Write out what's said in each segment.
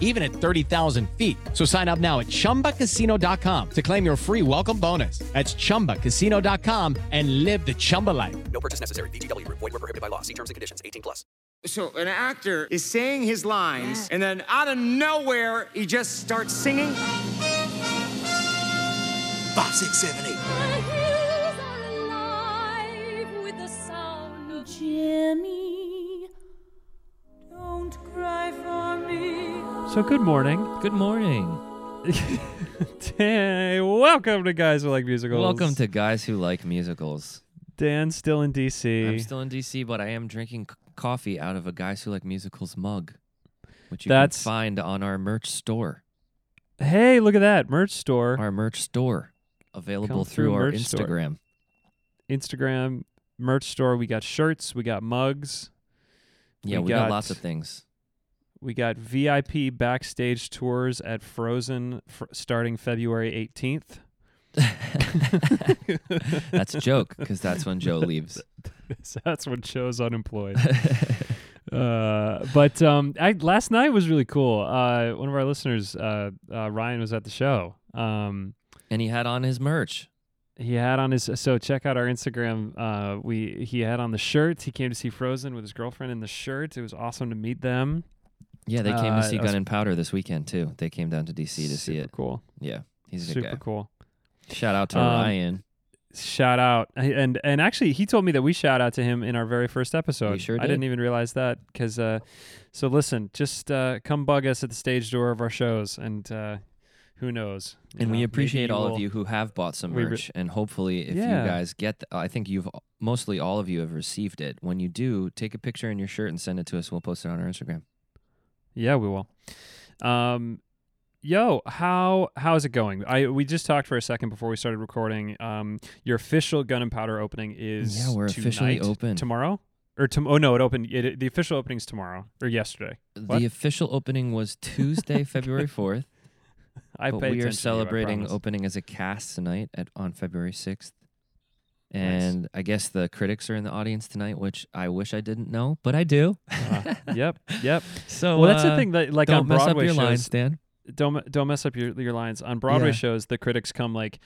even at 30,000 feet. So sign up now at chumbacasino.com to claim your free welcome bonus. That's chumbacasino.com and live the Chumba life. No purchase necessary. VGW. Void were prohibited by law. See terms and conditions. 18 plus. So an actor is saying his lines, and then out of nowhere, he just starts singing. Five, six, seven, eight. Jimmy, So good morning. Good morning. hey, welcome to Guys Who Like Musicals. Welcome to Guys Who Like Musicals. Dan, still in DC. I'm still in DC, but I am drinking c- coffee out of a Guys Who Like Musicals mug, which you That's- can find on our merch store. hey, look at that merch store, Our merch store, available Come through through our merch store. Instagram. Instagram merch store. We got shirts, we got mugs, Yeah, We we, got, got- lots of things. we got VIP backstage tours at Frozen fr- starting February 18th. That's a joke because that's when Joe leaves. that's when Joe's unemployed. uh, but um, I, last night was really cool. Uh, one of our listeners, uh, uh, Ryan, was at the show. Um, and he had on his merch. He had on his so check out our Instagram. Uh, we he had on the shirt. He came to see Frozen with his girlfriend in the shirt. It was awesome to meet them. Yeah, they came Uh, to see Gun and Powder this weekend too. They came down to DC to see it. Cool. Yeah, he's a good Super guy. cool. Shout out to Um, Ryan. Shout out and and actually he told me that we shout out to him in our very first episode. Sure I didn't even realize that because uh, so listen, just uh, come bug us at the stage door of our shows and uh, who knows. And know, we appreciate all of you who have bought some we re- merch. and hopefully, if Yeah. you guys get, the, I think you've mostly all of you have received it. When you do, take a picture in your shirt and send it to us. We'll post it on our Instagram. Yeah, we will. Um, yo, how how's it going? I we just talked for a second before we started recording. Um, your official Gun and Powder opening is Yeah, we're officially tonight? open. tomorrow. Or tom- oh no, it opened. It, the official opening's tomorrow or yesterday. What? The official opening was Tuesday, February fourth. I but we are attention to you, celebrating opening as a cast tonight at on February sixth. And I guess the critics are in the audience tonight, which I wish I didn't know, but I do. Uh, yep, yep. So Well, that's the uh, thing that like don't on mess Broadway up your shows, lines, Dan. Don't don't mess up your your lines on Broadway Yeah. shows. The critics come like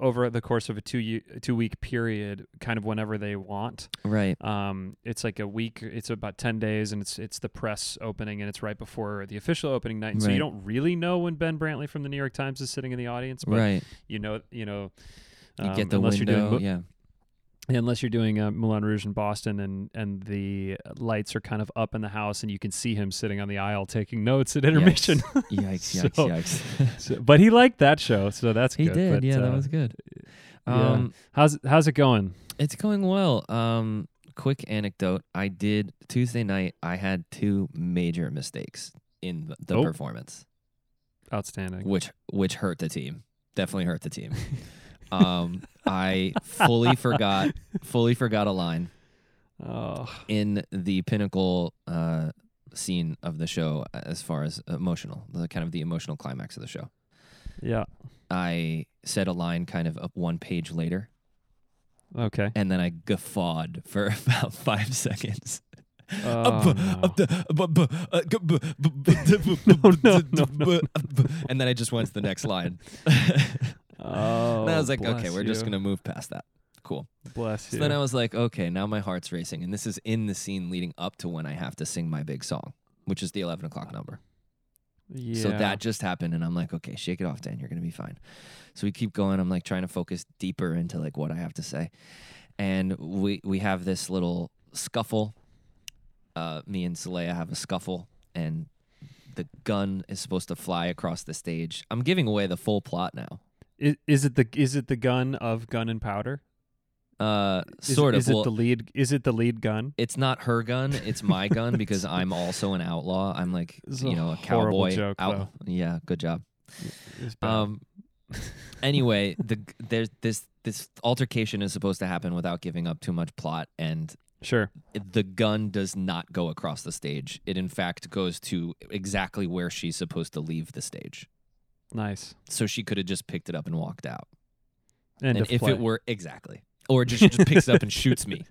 over the course of a two ye- two week period, kind of whenever they want. Right. Um, it's like a week. It's about ten days, and it's it's the press opening, and it's right before the official opening night. And so you don't really know when Ben Brantley from the New York Times is sitting in the audience, but Right. you know, you know, You um, get the unless window. you're doing mo- yeah. Unless you're doing uh, Moulin Rouge in Boston, and and the lights are kind of up in the house, and you can see him sitting on the aisle taking notes at intermission. Yikes! Yikes! So- yikes! So- but he liked that show, so that's he good. did. but, yeah, that uh, was good. yeah. Um, How's how's it going? It's going well. Um, quick anecdote: I did Tuesday night. I had two major mistakes in the, the Oh. performance, Outstanding. which which hurt the team. Definitely hurt the team. um, I fully forgot fully forgot a line Oh, in the pinnacle uh, scene of the show, as far as emotional, the kind of the emotional climax of the show. yeah. I said a line kind of up one page later, Okay. and then I guffawed for about five seconds. And then I just went to the next line. Oh, and I was like, okay, we're just you. to move past that. Cool. bless So you. then I was like, okay, now my heart's racing. And this is in the scene leading up to when I have to sing my big song, which is the 11 o'clock number. yeah. So that just happened. And I'm like, okay, shake it off, Dan. You're to be fine. So we keep going. I'm like trying to focus deeper into like what I have to say. and we we have this little scuffle. Uh, me and Solea have a scuffle, and the gun is supposed to fly across the stage. I'm giving away the full plot now. Is, is it the is it the gun of gun and powder? Uh, Is, sort of. Is it the lead? Is it the lead gun? it's not her gun; it's my gun because I'm also an outlaw. I'm like you a know a horrible cowboy. joke, out- Yeah, good job. Um. anyway, the there's this this altercation is supposed to happen without giving up too much plot, and sure. the gun does not go across the stage. It in fact goes to exactly where she's supposed to leave the stage. Nice. So she could have just picked it up and walked out. End and if play. it were exactly, or just just picks it up and shoots me.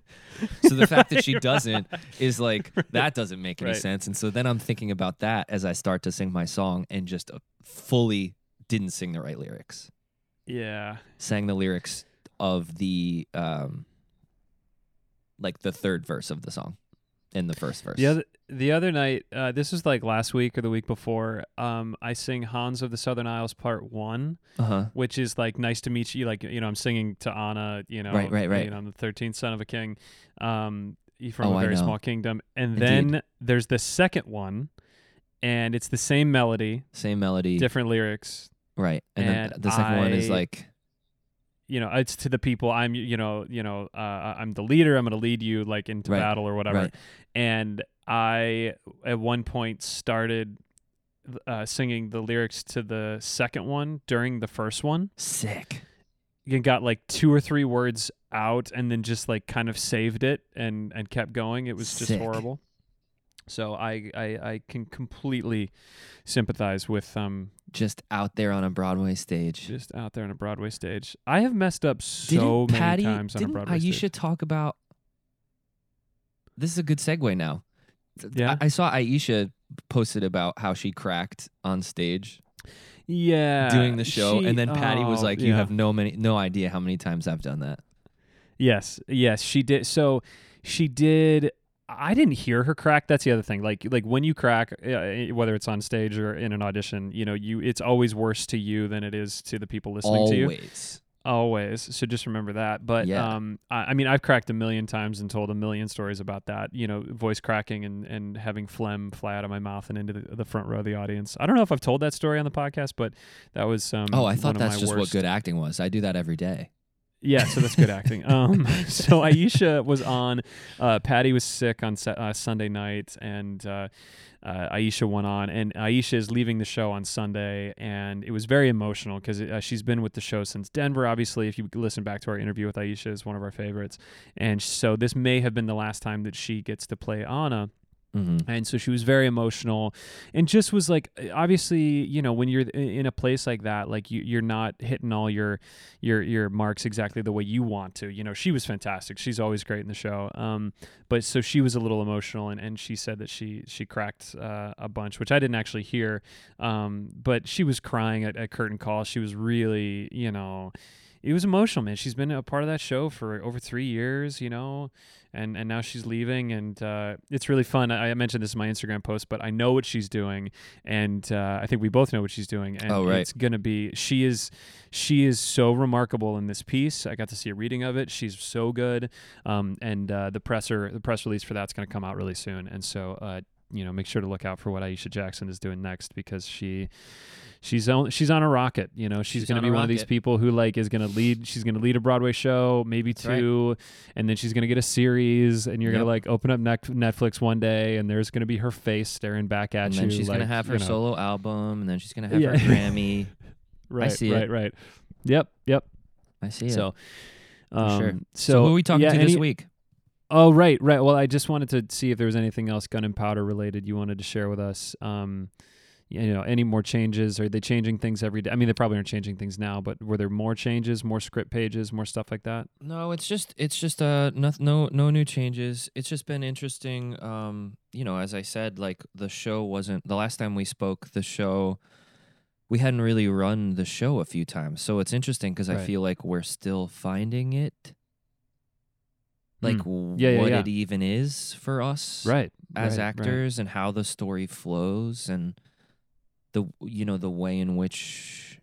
So the fact that she doesn't is like that doesn't make any Right. sense. And so then I'm thinking about that as I start to sing my song and just uh, fully didn't sing the right lyrics. yeah. Sang the lyrics of the um like the third verse of the song in the first verse. The other the other night, uh, this was like last week or the week before. Um, I sing Hans of the Southern Isles Part One, uh-huh. which is like nice to meet you. Like you know, I'm singing to Anna. You know, Right, right, right. You know, I'm the thirteenth son of a king, um, from Oh, a I very small kingdom. And Indeed. then there's the second one, and it's the same melody, Same melody. different lyrics. right. And, and then the second one is like You know, it's to the people. I'm, you know, you know, uh, I'm the leader. I'm going to lead you like into Right, battle or whatever. right. and I at one point started uh, singing the lyrics to the second one during the first one. sick. You got like two or three words out, and then just like kind of saved it and and kept going. It was just Sick. horrible. So I, I I can completely sympathize with um Just out there on a Broadway stage. just out there on a Broadway stage. I have messed up so didn't many Patti, times on a Broadway Aisha stage. talk about? This is a good segue now. Yeah? I, I saw Aisha posted about how she cracked on stage Yeah, doing the show, she- and then Patti was oh, like, "You yeah. have no many, no idea how many times I've done that." Yes, yes, she did. So she did. I didn't hear her crack. That's the other thing. Like, like when you crack, uh, whether it's on stage or in an audition, you know, you it's always worse to you than it is to the people listening to you. Always. So just remember that. But Yeah. um, I, I mean, I've cracked a million times and told a million stories about that. You know, voice cracking and and having phlegm fly out of my mouth and into the, the front row of the audience. I don't know if I've told that story on the podcast, but that was um. Oh, I thought that's just what good acting was. I do that every day. Yeah, so that's good acting. Um, so Aisha was on. Uh, Patti was sick on Sa- uh, Sunday night, and uh, uh, Aisha went on. And Aisha is leaving the show on Sunday, and it was very emotional because uh, she's been with the show since Denver. Obviously, if you listen back to our interview with Aisha, is one of our favorites, and so this may have been the last time that she gets to play Anna. Mm-hmm. And so she was very emotional and just was like, obviously, you know, when you're in a place like that, like you, you're not hitting all your, your, your marks exactly the way you want to, you know, she was fantastic. She's always great in the show. Um, but so she was a little emotional and, and she said that she, she cracked, uh, a bunch, which I didn't actually hear. Um, but she was crying at, at curtain call. She was really, you know, it was emotional, man. She's been a part of that show for over three years, you know, and and now she's leaving, and uh, it's really fun. I, I mentioned this in my Instagram post, but I know what she's doing, and uh, I think we both know what she's doing. And Oh, right. it's gonna be she is she is so remarkable in this piece. I got to see a reading of it. She's so good, um, and uh, the presser the press release for that's gonna come out really soon, and so. Uh, you know, make sure to look out for what Aisha Jackson is doing next because she, she's on she's on a rocket. You know, she's, She's gonna on be one of these people who like is gonna lead. She's gonna lead a Broadway show, maybe right. two, and then she's gonna get a series, and you're gonna like open up Netflix one day, and there's gonna be her face staring back at And you. then she's gonna have her you know. solo album, and then she's gonna have Yeah. her Grammy. Right, see right, it. right. Yep, yep. I see it. So, um, sure. so, So, who are we talking yeah, to this any- week? Oh, right, right. Well, I just wanted to see if there was anything else gun and powder related you wanted to share with us. Um, you know, any more changes? Are they changing things every day? I mean, they probably aren't changing things now, but were there more changes, more script pages, more stuff like that? No, it's just it's just uh no no no new changes. It's just been interesting. Um, you know, as I said, like the show wasn't the last time we spoke. The show we hadn't really run the show a few times, so it's interesting because I feel like we're still finding it, like Hmm. Yeah, yeah, what yeah. it even is for us, Right. as right, right. actors, and how the story flows, and the you know the way in which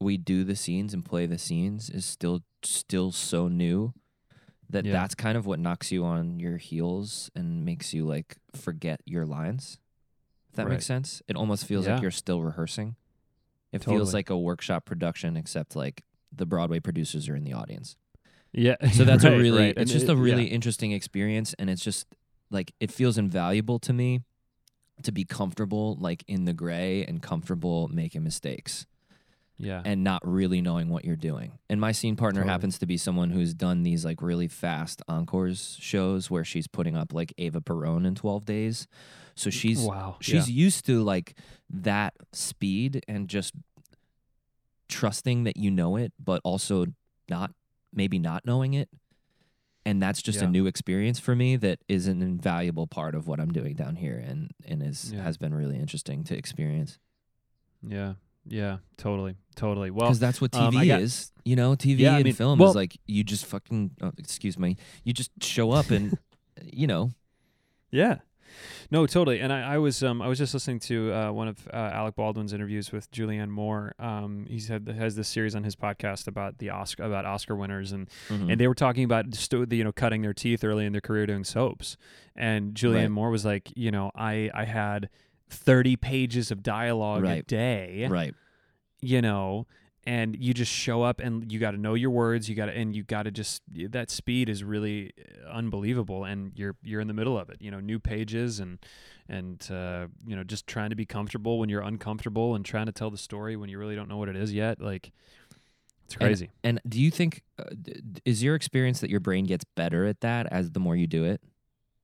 we do the scenes and play the scenes is still still so new that Yeah. that's kind of what knocks you on your heels and makes you like forget your lines. If that Right. makes sense. It almost feels Yeah. like you're still rehearsing. It Totally. feels like a workshop production, except like the Broadway producers are in the audience. Yeah. So that's right, a really, right. it's And just it- a really yeah. interesting experience, and it's just like it feels invaluable to me to be comfortable, like in the gray, and comfortable making mistakes yeah. and not really knowing what you're doing. And my scene partner Totally. happens to be someone who's done these like really fast encores shows where she's putting up like Eva Perón in 12 days. So she's wow. she's used to like that speed and just trusting that you know it, but also not maybe not knowing it. And that's just Yeah. a new experience for me that is an invaluable part of what I'm doing down here and and is Yeah. has been really interesting to experience. yeah. Yeah. Totally. Totally. Well, Because that's what TV um, got- is. You know, TV Yeah, I and mean, film well- is like you just fucking oh, excuse me. You just show up and you know, Yeah. No, totally. And I, I was um I was just listening to uh, one of uh, Alec Baldwin's interviews with Julianne Moore. Um, he said has this series on his podcast about the Oscar about Oscar winners and mhm. and they were talking about sto- the, you know cutting their teeth early in their career doing soaps. And Julianne Right. Moore was like, you know, I I had 30 pages of dialogue a day, right. you know, and you just show up and you got to know your words, you got to and you got to just that speed is really uh, unbelievable and you're you're in the middle of it, you know, new pages and and uh, you know, just trying to be comfortable when you're uncomfortable and trying to tell the story when you really don't know what it is yet, like it's crazy. And do you think uh, is your experience that your brain gets better at that as the more you do it?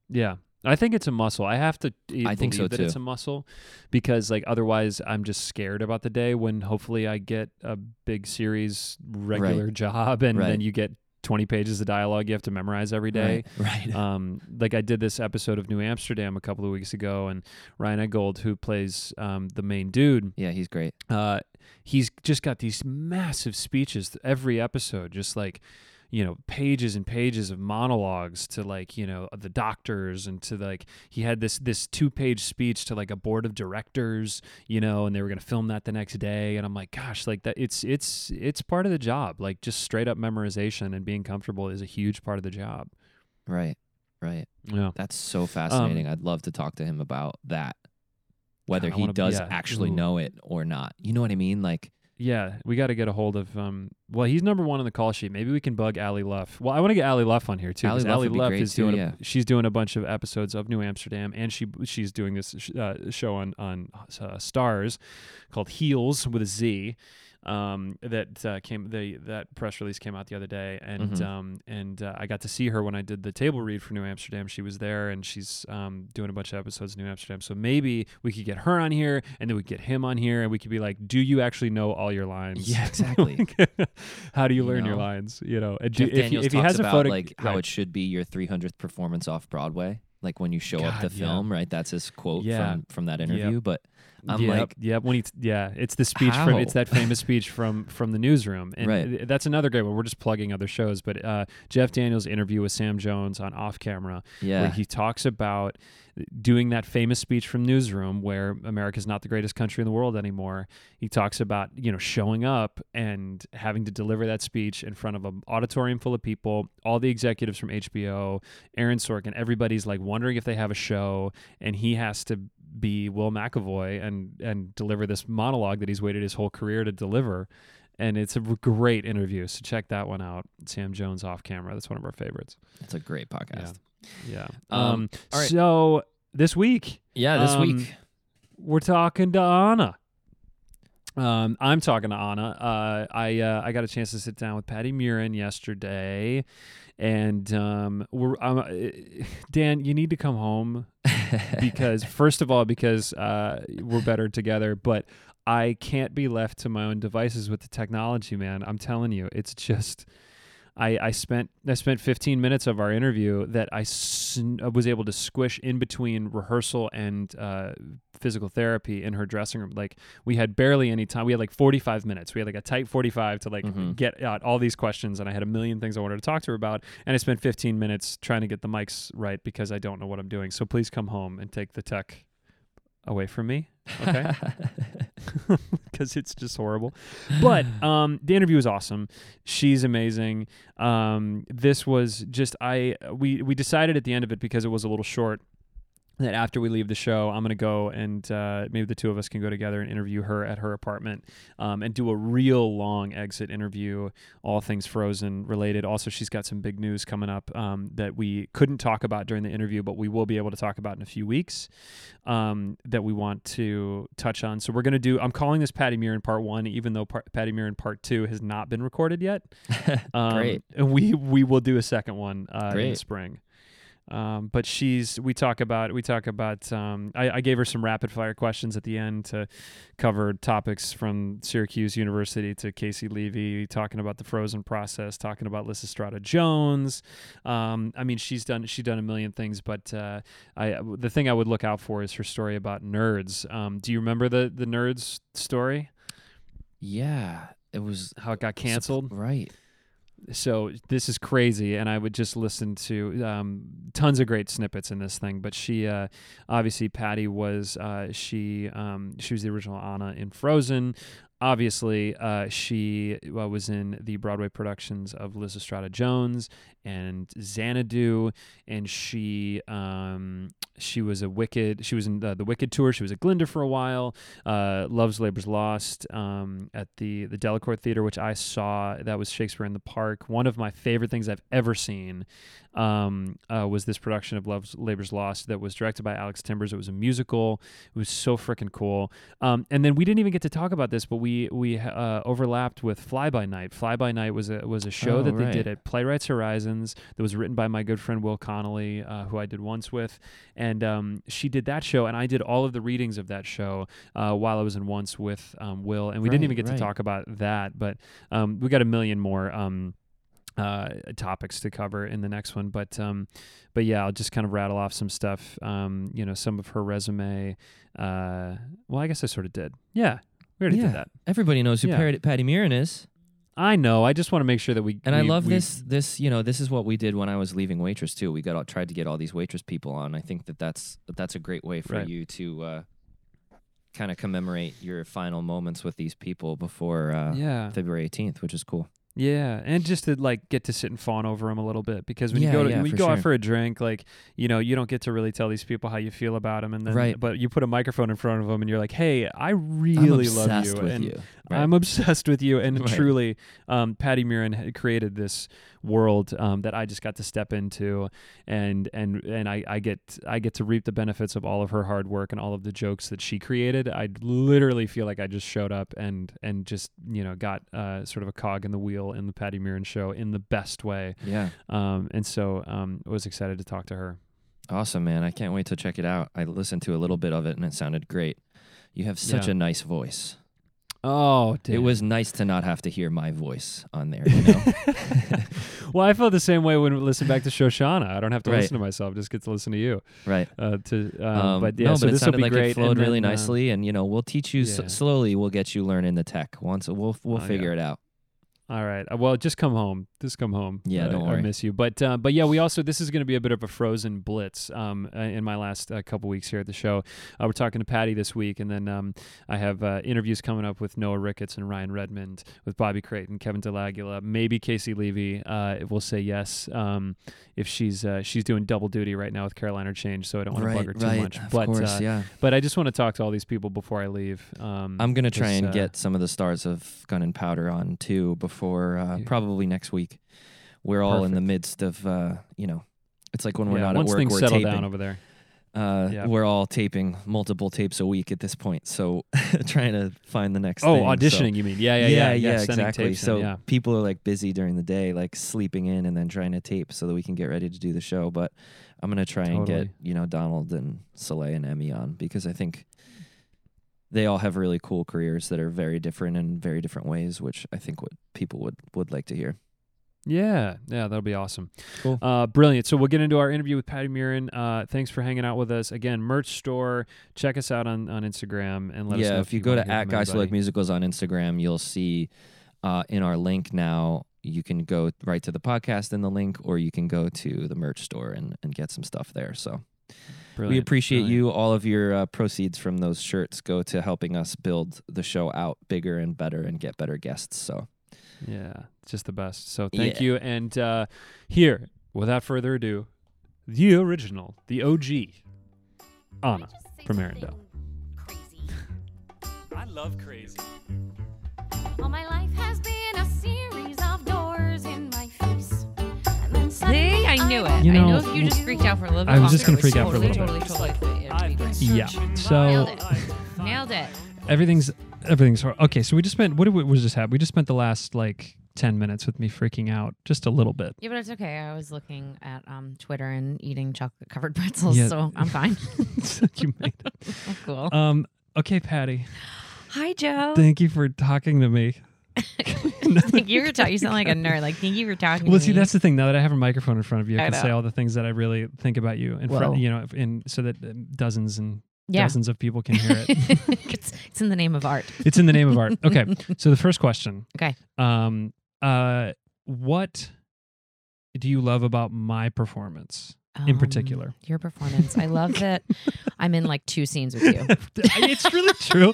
Yeah. I think it's a muscle. I have to I think so, that it's a muscle because like otherwise I'm just scared about the day when hopefully I get a big series regular job and Right. then you get 20 pages of dialogue you have to memorize every day. Right. right. Um, like I did this episode of New Amsterdam a couple of weeks ago, and Ryan Eggold, who plays um, the main dude, yeah, he's great. uh, he's just got these massive speeches every episode, just like you know pages and pages of monologues to like you know the doctors and to like he had this this two page speech to like a board of directors you know and they were going to film that the next day and i'm like gosh like that it's it's it's part of the job like just straight up memorization and being comfortable is a huge part of the job Right. Right. yeah That's so fascinating. I'd love to talk to him about that. Whether Um, he does yeah. actually Ooh. know it or not. You know what I mean? Like Yeah, we got to get a hold of. Um, well, he's number one on the call sheet. Maybe we can bug Allie Luff. Well, I want to get Allie Luff on here too. 'cause Luff Allie Luff is too, doing. yeah. A, she's doing a bunch of episodes of New Amsterdam, and she she's doing this sh- uh, show on on uh, Starz called Heels with a Z. Um, that uh, came the that press release came out the other day, and Mhm. um, and uh, I got to see her when I did the table read for New Amsterdam. She was there, and she's um doing a bunch of episodes of New Amsterdam. So maybe we could get her on here, and then we could get him on here, and we could be like, "Do you actually know all your lines?" Yeah, exactly. how do you, You learn your lines? You know, do, if, he, if he has a photo, like how right. it should be your 300th performance off Broadway. Like when you show up God, the yeah. film, right? That's his quote Yeah. from from that Yep. interview. But I'm yep, like, yep. When he, yeah, it's the speech from, it's that famous speech from from the newsroom, and Right. that's another great one. We're just plugging other shows, but uh, Jeff Daniels' interview with Sam Jones on Off Camera, yeah, where he talks about doing that famous speech from Newsroom, where America's not the greatest country in the world anymore. He talks about you know showing up and having to deliver that speech in front of an auditorium full of people, all the executives from HBO, Aaron Sorkin, everybody's like wondering if they have a show, and he has to be Will McAvoy and and deliver this monologue that he's waited his whole career to deliver. And it's a great interview, so check that one out. Sam Jones off camera. That's one of our favorites. it's a great podcast. Yeah. Um, Um. all right. So this week Yeah, this Um, week. we're talking to Anna. Um, I'm talking to Anna. Uh, I uh, I got a chance to sit down with Patti Murin yesterday, and um, we're um, Dan. You need to come home because first of all, because uh, we're better together, but I can't be left to my own devices with the technology, man. I'm telling you, it's just. I, I spent I spent 15 minutes of our interview that I sn- was able to squish in between rehearsal and uh, physical therapy in her dressing room. Like we had barely any time. We had like 45 minutes. We had like a tight 45 to like Mhm. get out all these questions, and I had a million things I wanted to talk to her about. And I spent 15 minutes trying to get the mics right because I don't know what I'm doing. So please come home and take the tech away from me. Okay. because it's just horrible. But um, the interview was awesome. She's amazing. Um, this was just I we we decided at the end of it because it was a little short that after we leave the show, I'm going to go and uh, maybe the two of us can go together and interview her at her apartment um, and do a real long exit interview, all things Frozen related. Also, she's got some big news coming up um, that we couldn't talk about during the interview, but we will be able to talk about in a few weeks um, that we want to touch on. So we're going to do, I'm calling this Patti Murin part one, even though par- Patti Murin part two has not been recorded yet. Um, Great. And we, we will do a second one uh, in the spring. Um, but she's we talk about we talk about um, I, I gave her some rapid fire questions at the end to cover topics from Syracuse University to Caissie Levy, talking about the frozen process, talking about Lysistrata Jones. Um, I mean, she's done she's done a million things, but uh, I the thing I would look out for is her story about nerds. Um, do you remember the the nerds story? Yeah, it was How it got canceled? Right. So this is crazy and i would just listen to um, tons of great snippets in this thing but she uh, obviously patti was uh, she um, she was the original anna in frozen obviously uh, she uh, was in the broadway productions of lysistrata jones and xanadu and she um, she was a wicked she was in the, the wicked tour. She was at glinda for a while uh, love's labor's lost um, at the the delacorte theater which i saw. That was shakespeare in the park. One of my favorite things i've ever seen um, uh, was this production of love's labor's lost that was directed by alex timbers. It was a musical. It was so freaking cool. Um, and then we didn't even get to talk about this but we we uh, overlapped with fly by night. Fly by night was a was a show Oh, that they did at playwrights horizons that was written by my good friend will connolly uh, who i did once with. And um, she did that show and i did all of the readings of that show uh, while i was in once with um, will. And we didn't even get right. to talk about that but um, we got a million more um, uh, topics to cover in the next one but um, but yeah i'll just kind of rattle off some stuff um, you know some of her resume uh, well i guess i sort of did yeah we already Yeah. did that Everybody knows who Yeah. Patti, Patti Murin is. i know i just want to make sure that we And I love we- this. This, you know, this is what we did when I was leaving waitress too. We got all, tried to get all these waitress people on. I think that that's that's a great way for Right. you to uh, kind of commemorate your final moments with these people before uh, yeah February 18th, which is cool. Yeah, and just to like get to sit and fawn over them a little bit because when Yeah, you go to, yeah, when you go out for a drink, like you know, you don't get to really tell these people how you feel about them, and then Right. but you put a microphone in front of them and you're like, "Hey, I really I'm love obsessed you, with and you. Right. I'm obsessed with you." And Right. truly, um, Patti Murin had created this world um, that I just got to step into, and and and I, I get I get to reap the benefits of all of her hard work and all of the jokes that she created. I literally feel like I just showed up and and just you know got uh, sort of a cog in the wheel in the Patti Murin show in the best way. yeah. Um, and so um, I was excited to talk to her. Awesome, man. I can't wait to check it out. I listened to a little bit of it and it sounded great. You have such Yeah. a nice voice. Oh, It was nice to not have to hear my voice on there, you know? well, I felt the same way when we listened back to Shoshana. I don't have to Right. listen to myself; just get to listen to you. right. Uh, to um, Um, but yeah, no, so but it this will sounded be like great. it flowed and really then, uh, nicely, and you know we'll teach you s- slowly. We'll get you learning the tech. Once we'll we'll Oh, yeah. figure it out. All right. Uh, Well, just come home. Just come home. Yeah, Uh, don't I worry. miss you. But uh, but yeah, we also this is going to be a bit of a frozen blitz. Um, uh, in my last uh, couple weeks here at the show, uh, we're talking to Patti this week, and then um, I have uh, interviews coming up with Noah Ricketts and Ryan Redmond, with Bobby Creighton, Kevin Del Aguila, maybe Caissie Levy. Uh, will say yes um, if she's uh, she's doing double duty right now with Caroline or Change, so I don't want to bug her too much. Of but course, uh, yeah. but I just want to talk to all these people before I leave. Um, I'm gonna try and get some of the stars of Gun and Powder on too before uh, probably next week. We're all in the midst of uh, you know, it's like when we're yeah, not once at work, things we're settle taping. down over there. uh, Yeah. We're all taping multiple tapes a week at this point, so trying to find the next. Oh, thing, so- auditioning, you mean? Yeah, yeah, yeah, yeah. sending exactly. tapes in, so yeah. people are like busy during the day, like sleeping in and then trying to tape so that we can get ready to do the show. But I'm gonna try and get you know Donald and Solea and Emmy on because I think they all have really cool careers that are very different in very different ways, which I think what people would would like to hear. Yeah, yeah, that'll be awesome. Cool. Uh, brilliant. So we'll get into our interview with Patti Murin. Uh, thanks for hanging out with us again. Merch store. Check us out on, on Instagram and let us know yeah, if you go to at Guys Who Like. Musicals on Instagram, you'll see uh, in our link now. You can go right to the podcast in the link, or you can go to the merch store and, and get some stuff there. So We appreciate brilliant. you. All of your uh, proceeds from those shirts go to helping us build the show out bigger and better and get better guests. So Yeah, just the best. So thank Yeah. you. And uh, here, without further ado, the original, the OG, Anna from Arendelle. I love crazy. All my life I knew it. You I know, knew if you just freaked out for a little bit. I was just gonna freak out for a totally, little bit. Totally, totally, fit. It'd be great. Yeah. Nailed So it. Nailed it. everything's everything's hor- okay. So we just spent what did we, we just have? We just spent the last like ten minutes with me freaking out just a little bit. Yeah, but it's okay. I was looking at um, Twitter and eating chocolate covered pretzels, Yeah. so I'm fine. you made it. I'm cool. Um. Okay, Patti. Hi, Joe. Thank you for talking to me. Thank you for talking. You sound like a nerd. Like, thank you for talking. Well, see, me. that's the thing. Now that I have a microphone in front of you, I, I can say all the things that I really think about you in Whoa. front, you know, in so that um, dozens and Yeah. dozens of people can hear it. it's, it's in the name of art. it's in the name of art. Okay. So the first question. Okay. Um. Uh. What do you love about my performance in Um, particular? Your performance. I love that I'm in like two scenes with you. it's really true.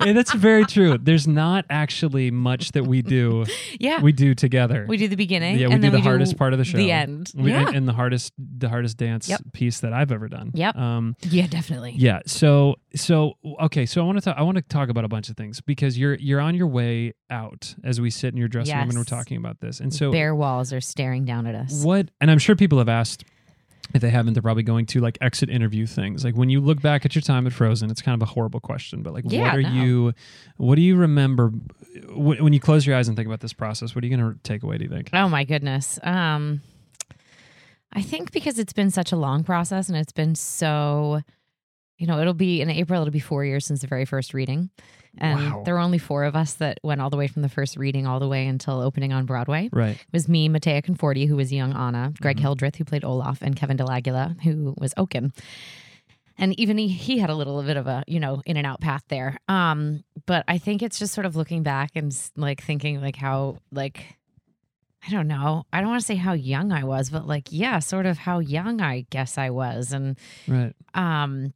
and that's very true. There's not actually much that we do. Yeah. We do together. We do the beginning. Yeah, we do the hardest part of the show. The end. We, yeah. and the hardest, the hardest dance Yep. piece that I've ever done. Yep. Um. yeah, definitely. Yeah. So so okay. So I want to talk. I want to talk about a bunch of things because you're you're on your way out as we sit in your dressing room and we're talking about this. And so Bare walls are staring down at us. what? And I'm sure people have asked. If they haven't, they're probably going to like exit interview things. Like when you look back at your time at Frozen, it's kind of a horrible question, but like, Yeah, what are no. you, what do you remember wh- when you close your eyes and think about this process? What are you going to take away? Do you think? Oh my goodness. Um I think because it's been such a long process and it's been so you know, it'll be in April it'll be 4 years since the very first reading. And Wow. there were only 4 of us that went all the way from the first reading all the way until opening on Broadway. Right. It was me, Mattea Conforti, who was young Anna, Greg Mhm. Hildreth, who played Olaf, and Kevin Del Aguila, who was Oaken. And even he, he had a little bit of a, you know, in and out path there. Um, but I think it's just sort of looking back and like thinking like how like I don't know. I don't want to say how young I was, but like yeah, sort of how young I guess I was. And Right. um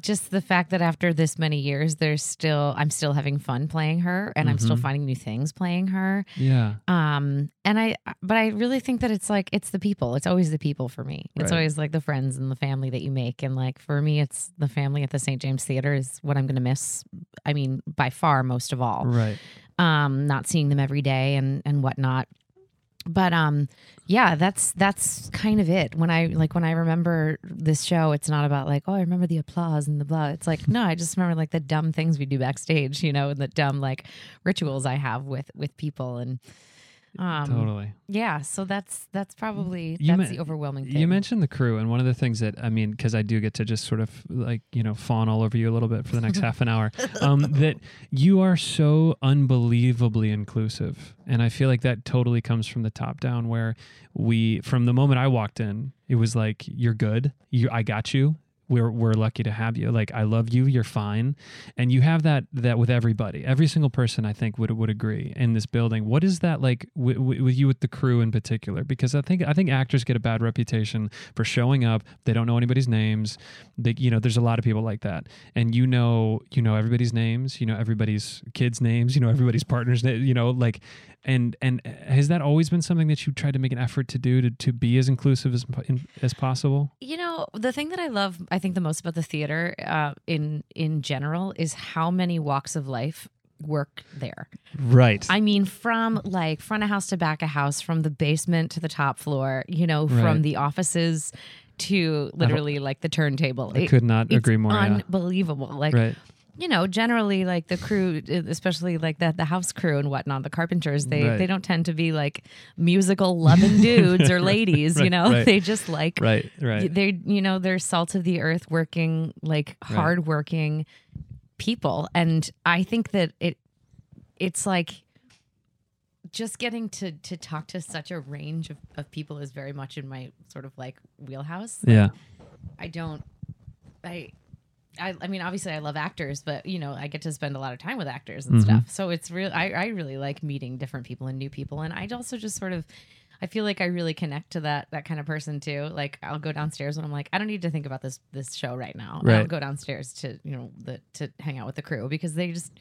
just the fact that after this many years there's still I'm still having fun playing her and I'm still Mhm. finding new things playing her Yeah. um and i but i really think that it's like it's the people it's always the people for me it's Right. always like the friends and the family that you make and like for me it's the family at the st james theater is what i'm gonna miss i mean by far most of all Right. um not seeing them every day and and whatnot but um yeah that's that's kind of it. When i like when i remember this show it's not about like oh i remember the applause and the blah. It's like no i just remember like the dumb things we do backstage you know and the dumb like rituals i have with with people. And um totally. yeah so that's that's probably You that's men- the overwhelming thing You mentioned the crew, and one of the things that I mean, because I do get to just sort of like you know fawn all over you a little bit for the next half an hour, um, that you are so unbelievably inclusive, and I feel like that totally comes from the top down. Where we, from the moment I walked in, it was like you're good, you, I got you. We're, we're lucky to have you. Like I love you. You're fine, and you have that that with everybody. Every single person I think would would agree in this building. What is that like with, with you with the crew in particular? Because I think I think actors get a bad reputation for showing up. They don't know anybody's names. They you know there's a lot of people like that, and you know you know everybody's names. You know everybody's kids' names. You know everybody's partners. You know like and and has that always been something that you tried to make an effort to do to to be as inclusive as as possible? You know, the thing that I love, I think the most about the theater uh, in in general is how many walks of life work there. Right. I mean, from like front of house to back of house, from the basement to the top floor, you know, from the offices to literally like the turntable. I could not agree more, yeah. Unbelievable. Like, right. You know, generally like the crew, uh, especially like the the house crew and whatnot, the carpenters, they Right. they don't tend to be like musical loving dudes or ladies. you know, right. they just like Right. Right. they're you know they're salt of the earth working like Right. hardworking people and i think that it it's like just getting to to talk to such a range of, of people is very much in my sort of like wheelhouse Like, Yeah. i don't i I, I mean, obviously, I love actors, but you know, I get to spend a lot of time with actors and Mhm. stuff. So it's real. I, I really like meeting different people and new people, and I also just sort of, I feel like I really connect to that that kind of person too. Like I'll go downstairs when I'm like, I don't need to think about this this show right now. And I'll go downstairs to you know the to hang out with the crew because they just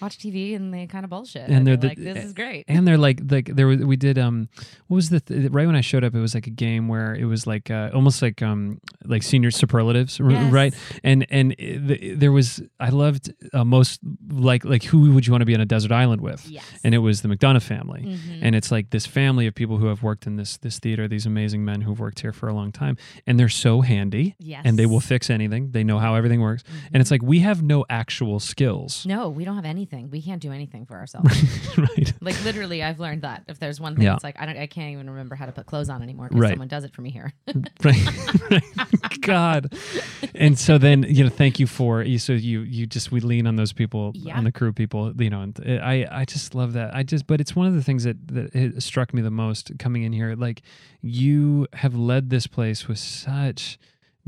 watch TV and they kind of bullshit. And they're the- like, this is great. and they're like like there was we did um what was the th- right when I showed up it was like a game where it was like uh, almost like um like senior superlatives Yes. right and and it, there was I loved uh, most like like who would you want to be on a desert island with Yes. and it was the McDonough family Mhm. and it's like this family of people who have worked in this this theater these amazing men who've worked here for a long time and they're so handy Yes. and they will fix anything they know how everything works and it's like we have no actual skills no, we don't have anything. We can't do anything for ourselves. right like literally, I've learned that if there's one thing, Yeah. it's like I don't, I can't even remember how to put clothes on anymore because Right. someone does it for me here. right god and so then you know thank you for you so you you just we lean on those people Yeah. on the crew people you know and i i just love that i just but it's one of the things that that it struck me the most coming in here like you have led this place with such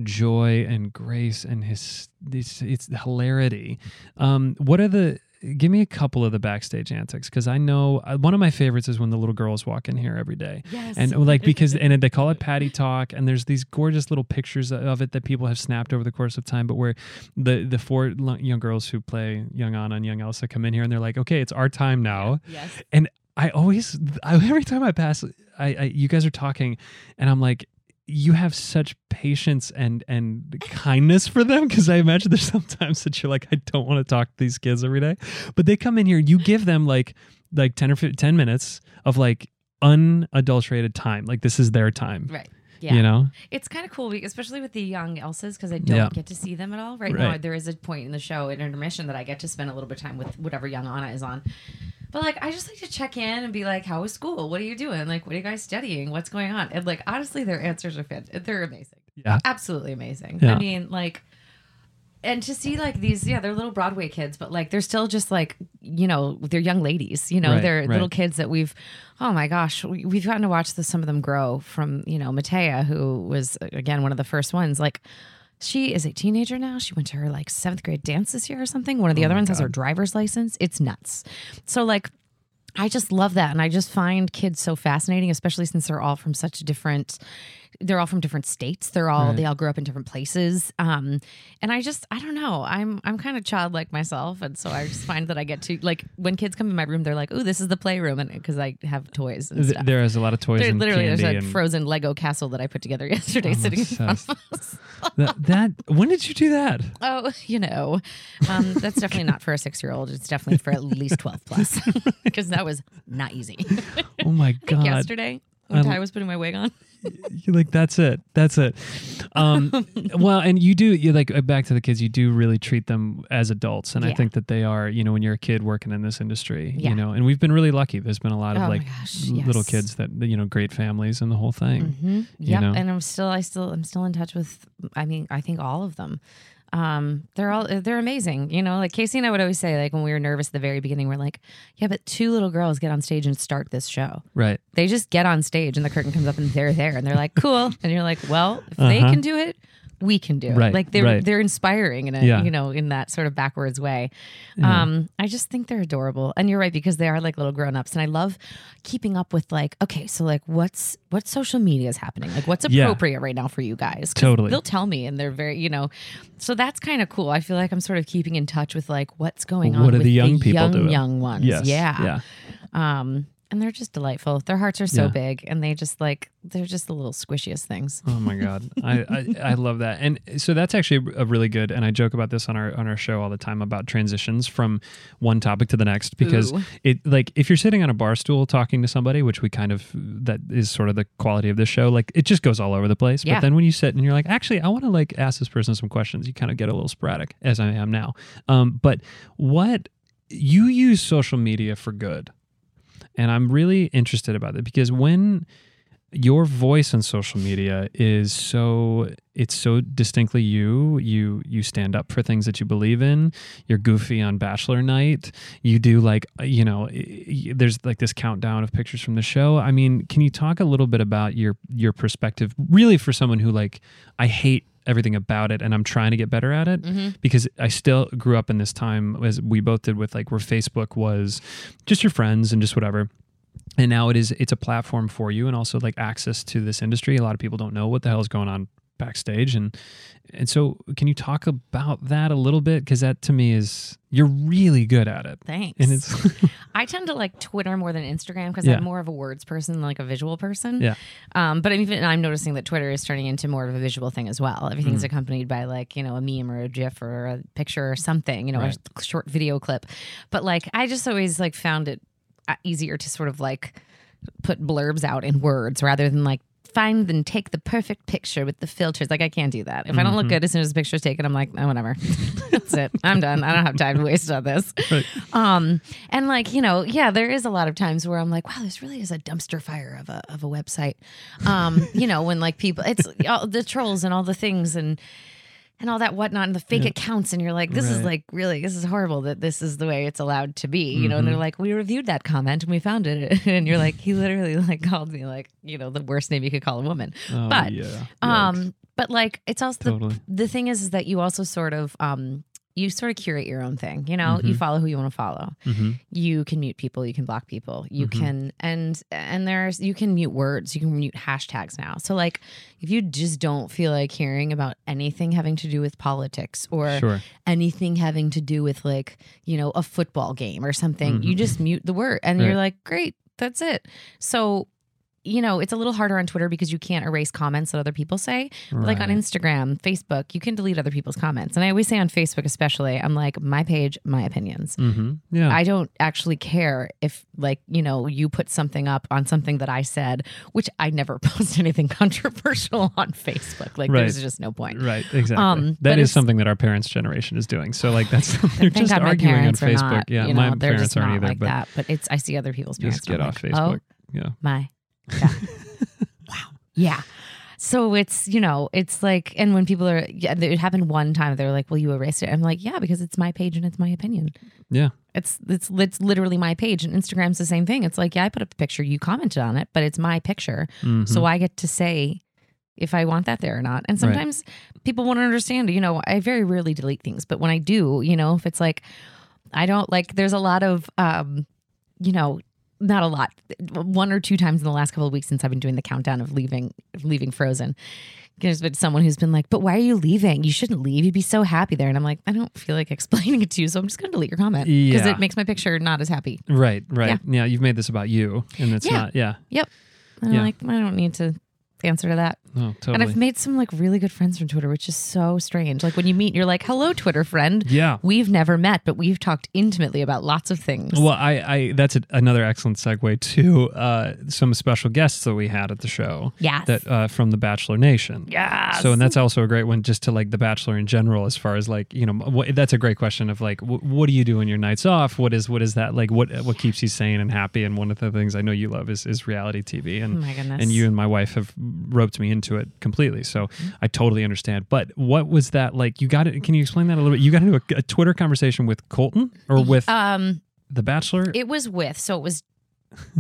joy and grace and his it's, it's hilarity um what are the give me a couple of the backstage antics because i know uh, one of my favorites is when the little girls walk in here every day Yes. and like because and they call it patti talk and there's these gorgeous little pictures of it that people have snapped over the course of time but where the the four young girls who play young anna and young elsa come in here and they're like okay it's our time now yes. and I always, I, every time I pass, I, I, you guys are talking, and I'm like, you have such patience and and kindness for them because I imagine there's sometimes that you're like, I don't want to talk to these kids every day, but they come in here, you give them like like ten or 15, 10 minutes of like unadulterated time, like this is their time, Right. Yeah. You know, It's kind of cool, especially with the young Elsas, because I don't Yeah. get to see them at all. Right, now, there is a point in the show, in intermission, that I get to spend a little bit of time with whatever young Anna is on. But like, I just like to check in and be like, "How was school? What are you doing? Like, what are you guys studying? What's going on?" And like, honestly, their answers are fit. They're amazing. Yeah. absolutely amazing. Yeah. I mean, like. And to see like these, yeah, they're little Broadway kids, but like they're still just like, you know, they're young ladies, you know, Right, they're right. little kids that we've, oh my gosh, we, we've gotten to watch the, some of them grow from, you know, Mattea, who was again one of the first ones. Like, she is a teenager now. She went to her like seventh grade dance this year or something. One of the Oh other ones has her driver's license. It's nuts. So like, I just love that, and I just find kids so fascinating, especially since they're all from such different. They're all from different states. They're all Right. they all grew up in different places. Um, and I just I don't know. I'm I'm kind of childlike myself, and so I just find that I get to like when kids come in my room, they're like, "Oh, this is the playroom," and because I have toys and stuff. there is a lot of toys There- literally, there's a and frozen Lego castle that I put together yesterday, I'm sitting in front obsessed. of us. that, that when did you do that? Oh, you know, um, that's definitely not for a six year old. It's definitely for at least 12 plus because that was not easy. Oh my god! yesterday when Ty was putting my wig on. You're like that's it that's it um well and you do you like uh, back to the kids you do really treat them as adults and i think that they are you know when you're a kid working in this industry Yeah. you know and we've been really lucky there's been a lot of Oh like gosh, l- little kids that you know great families and the whole thing hmm you Yep. know? And I'm still, I still, I'm still in touch with, I mean, I think all of them. Um, they're all, they're amazing. You know, like Caissie and I would always say, like when we were nervous at the very beginning, we're like, yeah, but two little girls get on stage and start this show. right They just get on stage and the curtain comes up and they're there and they're like, cool. And you're like, well, if they Uh-huh. can do it, we can do it. Right, Like they're right. they're inspiring in a Yeah. you know in that sort of backwards way. Yeah. Um, I just think they're adorable, and you're right because they are like little grown ups, and I love keeping up with like okay, so like what's what social media is happening, like what's Yeah. appropriate right now for you guys. Totally. they'll tell me, and they're very you know, so that's kind of cool. I feel like I'm sort of keeping in touch with like what's going on. What are with the young people young, doing? Young ones, Yes, yeah, yeah. Um, and they're just delightful. Their hearts are so Yeah. big, and they just like they're just the little squishiest things. Oh my god, I, I I love that, and so that's actually a really good. And I joke about this on our on our show all the time about transitions from one topic to the next because Ooh. it like if you're sitting on a bar stool talking to somebody, which we kind of that is sort of the quality of this show. Like it just goes all over the place. Yeah. But then when you sit and you're like, actually, I want to like ask this person some questions, you kind of get a little sporadic, as I am now. Um, but what you use social media for good and I'm really interested about it because when your voice on social media is so it's so distinctly you. You you stand up for things that you believe in. You're goofy on bachelor night. You do like uh, you know there's like this countdown of pictures from the show. I mean can you talk a little bit about your your perspective really for someone who like i hate everything about it and i'm trying to get better at it? Mhm. because i still grew up in this time as we both did with like where facebook was just your friends and just whatever and now it is it's a platform for you and also like access to this industry. A lot of people don't know what the hell is going on backstage and and so can you talk about that a little bit because that to me is you're really good at it Thanks. and it's I tend to like Twitter more than Instagram because Yeah. I'm more of a words person than like a visual person. Yeah. Um, but I'm even I'm noticing that Twitter is turning into more of a visual thing as well. Everything's Mm. accompanied by like you know a meme or a GIF or a picture or something, you know, Right. a short video clip. But like I just always like found it easier to sort of like put blurbs out in words rather than like find and take the perfect picture with the filters. Like I can't do that. If I don't look Mhm. good as soon as the picture's taken, I'm like, oh, whatever. That's it. I'm done. I don't have time to waste on this. Right. Um, and like, you know, yeah, there is a lot of times where I'm like, wow, this really is a dumpster fire of a of a website. Um, you know, when like people it's all the trolls and all the things and and all that whatnot and the fake Yeah. accounts and you're like this is like really this is horrible that this is the way it's allowed to be you know and they're Mhm. like we reviewed that comment and we found it and you're like he literally like called me like you know the worst name you could call a woman oh, but yeah um but like it's also Totally. the, the thing is is that you also sort of um you sort of curate your own thing you know you Mhm. follow who you want to follow Mhm. you can mute people you can block people you Mhm. can and and there's you can mute words you can mute hashtags now so like if you just don't feel like hearing about anything having to do with politics or sure anything having to do with like you know a football game or something you Mhm. just mute the word and you're like great that's it so you know it's a little harder on twitter because you can't erase comments that other people say but like on instagram facebook you can delete other people's comments and i always say on facebook especially i'm like my page my opinions Mhm. yeah I don't actually care if, like, you know, you put something up on something that I said, which I never post anything controversial on Facebook. Like, Right. there's just no point. Right, exactly. Um, that is something that our parents' generation is doing. So, like, that's Thank just God arguing on Facebook. not, yeah, you my know, they're parents aren't either. like but that. But it's I see other people's parents. just get off like, Facebook. Oh Yeah, my God. wow. Yeah. So it's you know it's like and when people are yeah it happened one time they're like well you erased it I'm like yeah because it's my page and it's my opinion yeah, It's it's it's literally my page, and Instagram's the same thing. It's like, yeah, I put up a picture, you commented on it, but it's my picture, Mhm. so I get to say if I want that there or not. And Right. sometimes people won't understand. You know, I very rarely delete things, but when I do, you know, if it's like, I don't like. There's a lot of, um, you know. Not a lot. One or two times in the last couple of weeks since I've been doing the countdown of leaving, leaving Frozen, there's been someone who's been like, "But why are you leaving? You shouldn't leave. You'd be so happy there." And I'm like, I don't feel like explaining it to you, so I'm just going to delete your comment because Yeah. it makes my picture not as happy. right, right. Yeah. you've made this about you, and it's Yeah. not. Yeah, Yep. And Yeah. I'm like, I don't need to answer to that. Oh, totally. And I've made some like really good friends from Twitter, which is so strange. Like when you meet, you're like, "Hello, Twitter friend." yeah. We've never met, but we've talked intimately about lots of things. Well, I, I that's a, another excellent segue to uh, some special guests that we had at the show. Yes. That uh, from the Bachelor Nation. yes. So, and that's also a great one just to like The Bachelor in general, as far as like, you know, what, that's a great question of like, wh- what do you do on your nights off? What is, what is that like? What, what keeps you sane and happy? And one of the things I know you love is, is reality TV. oh And, my goodness. and you and my wife have roped me into it completely. So I totally understand. But what was that like? You got it. Can you explain that a little bit? You got into a, a Twitter conversation with Colton or with um, The Bachelor? it was with so it was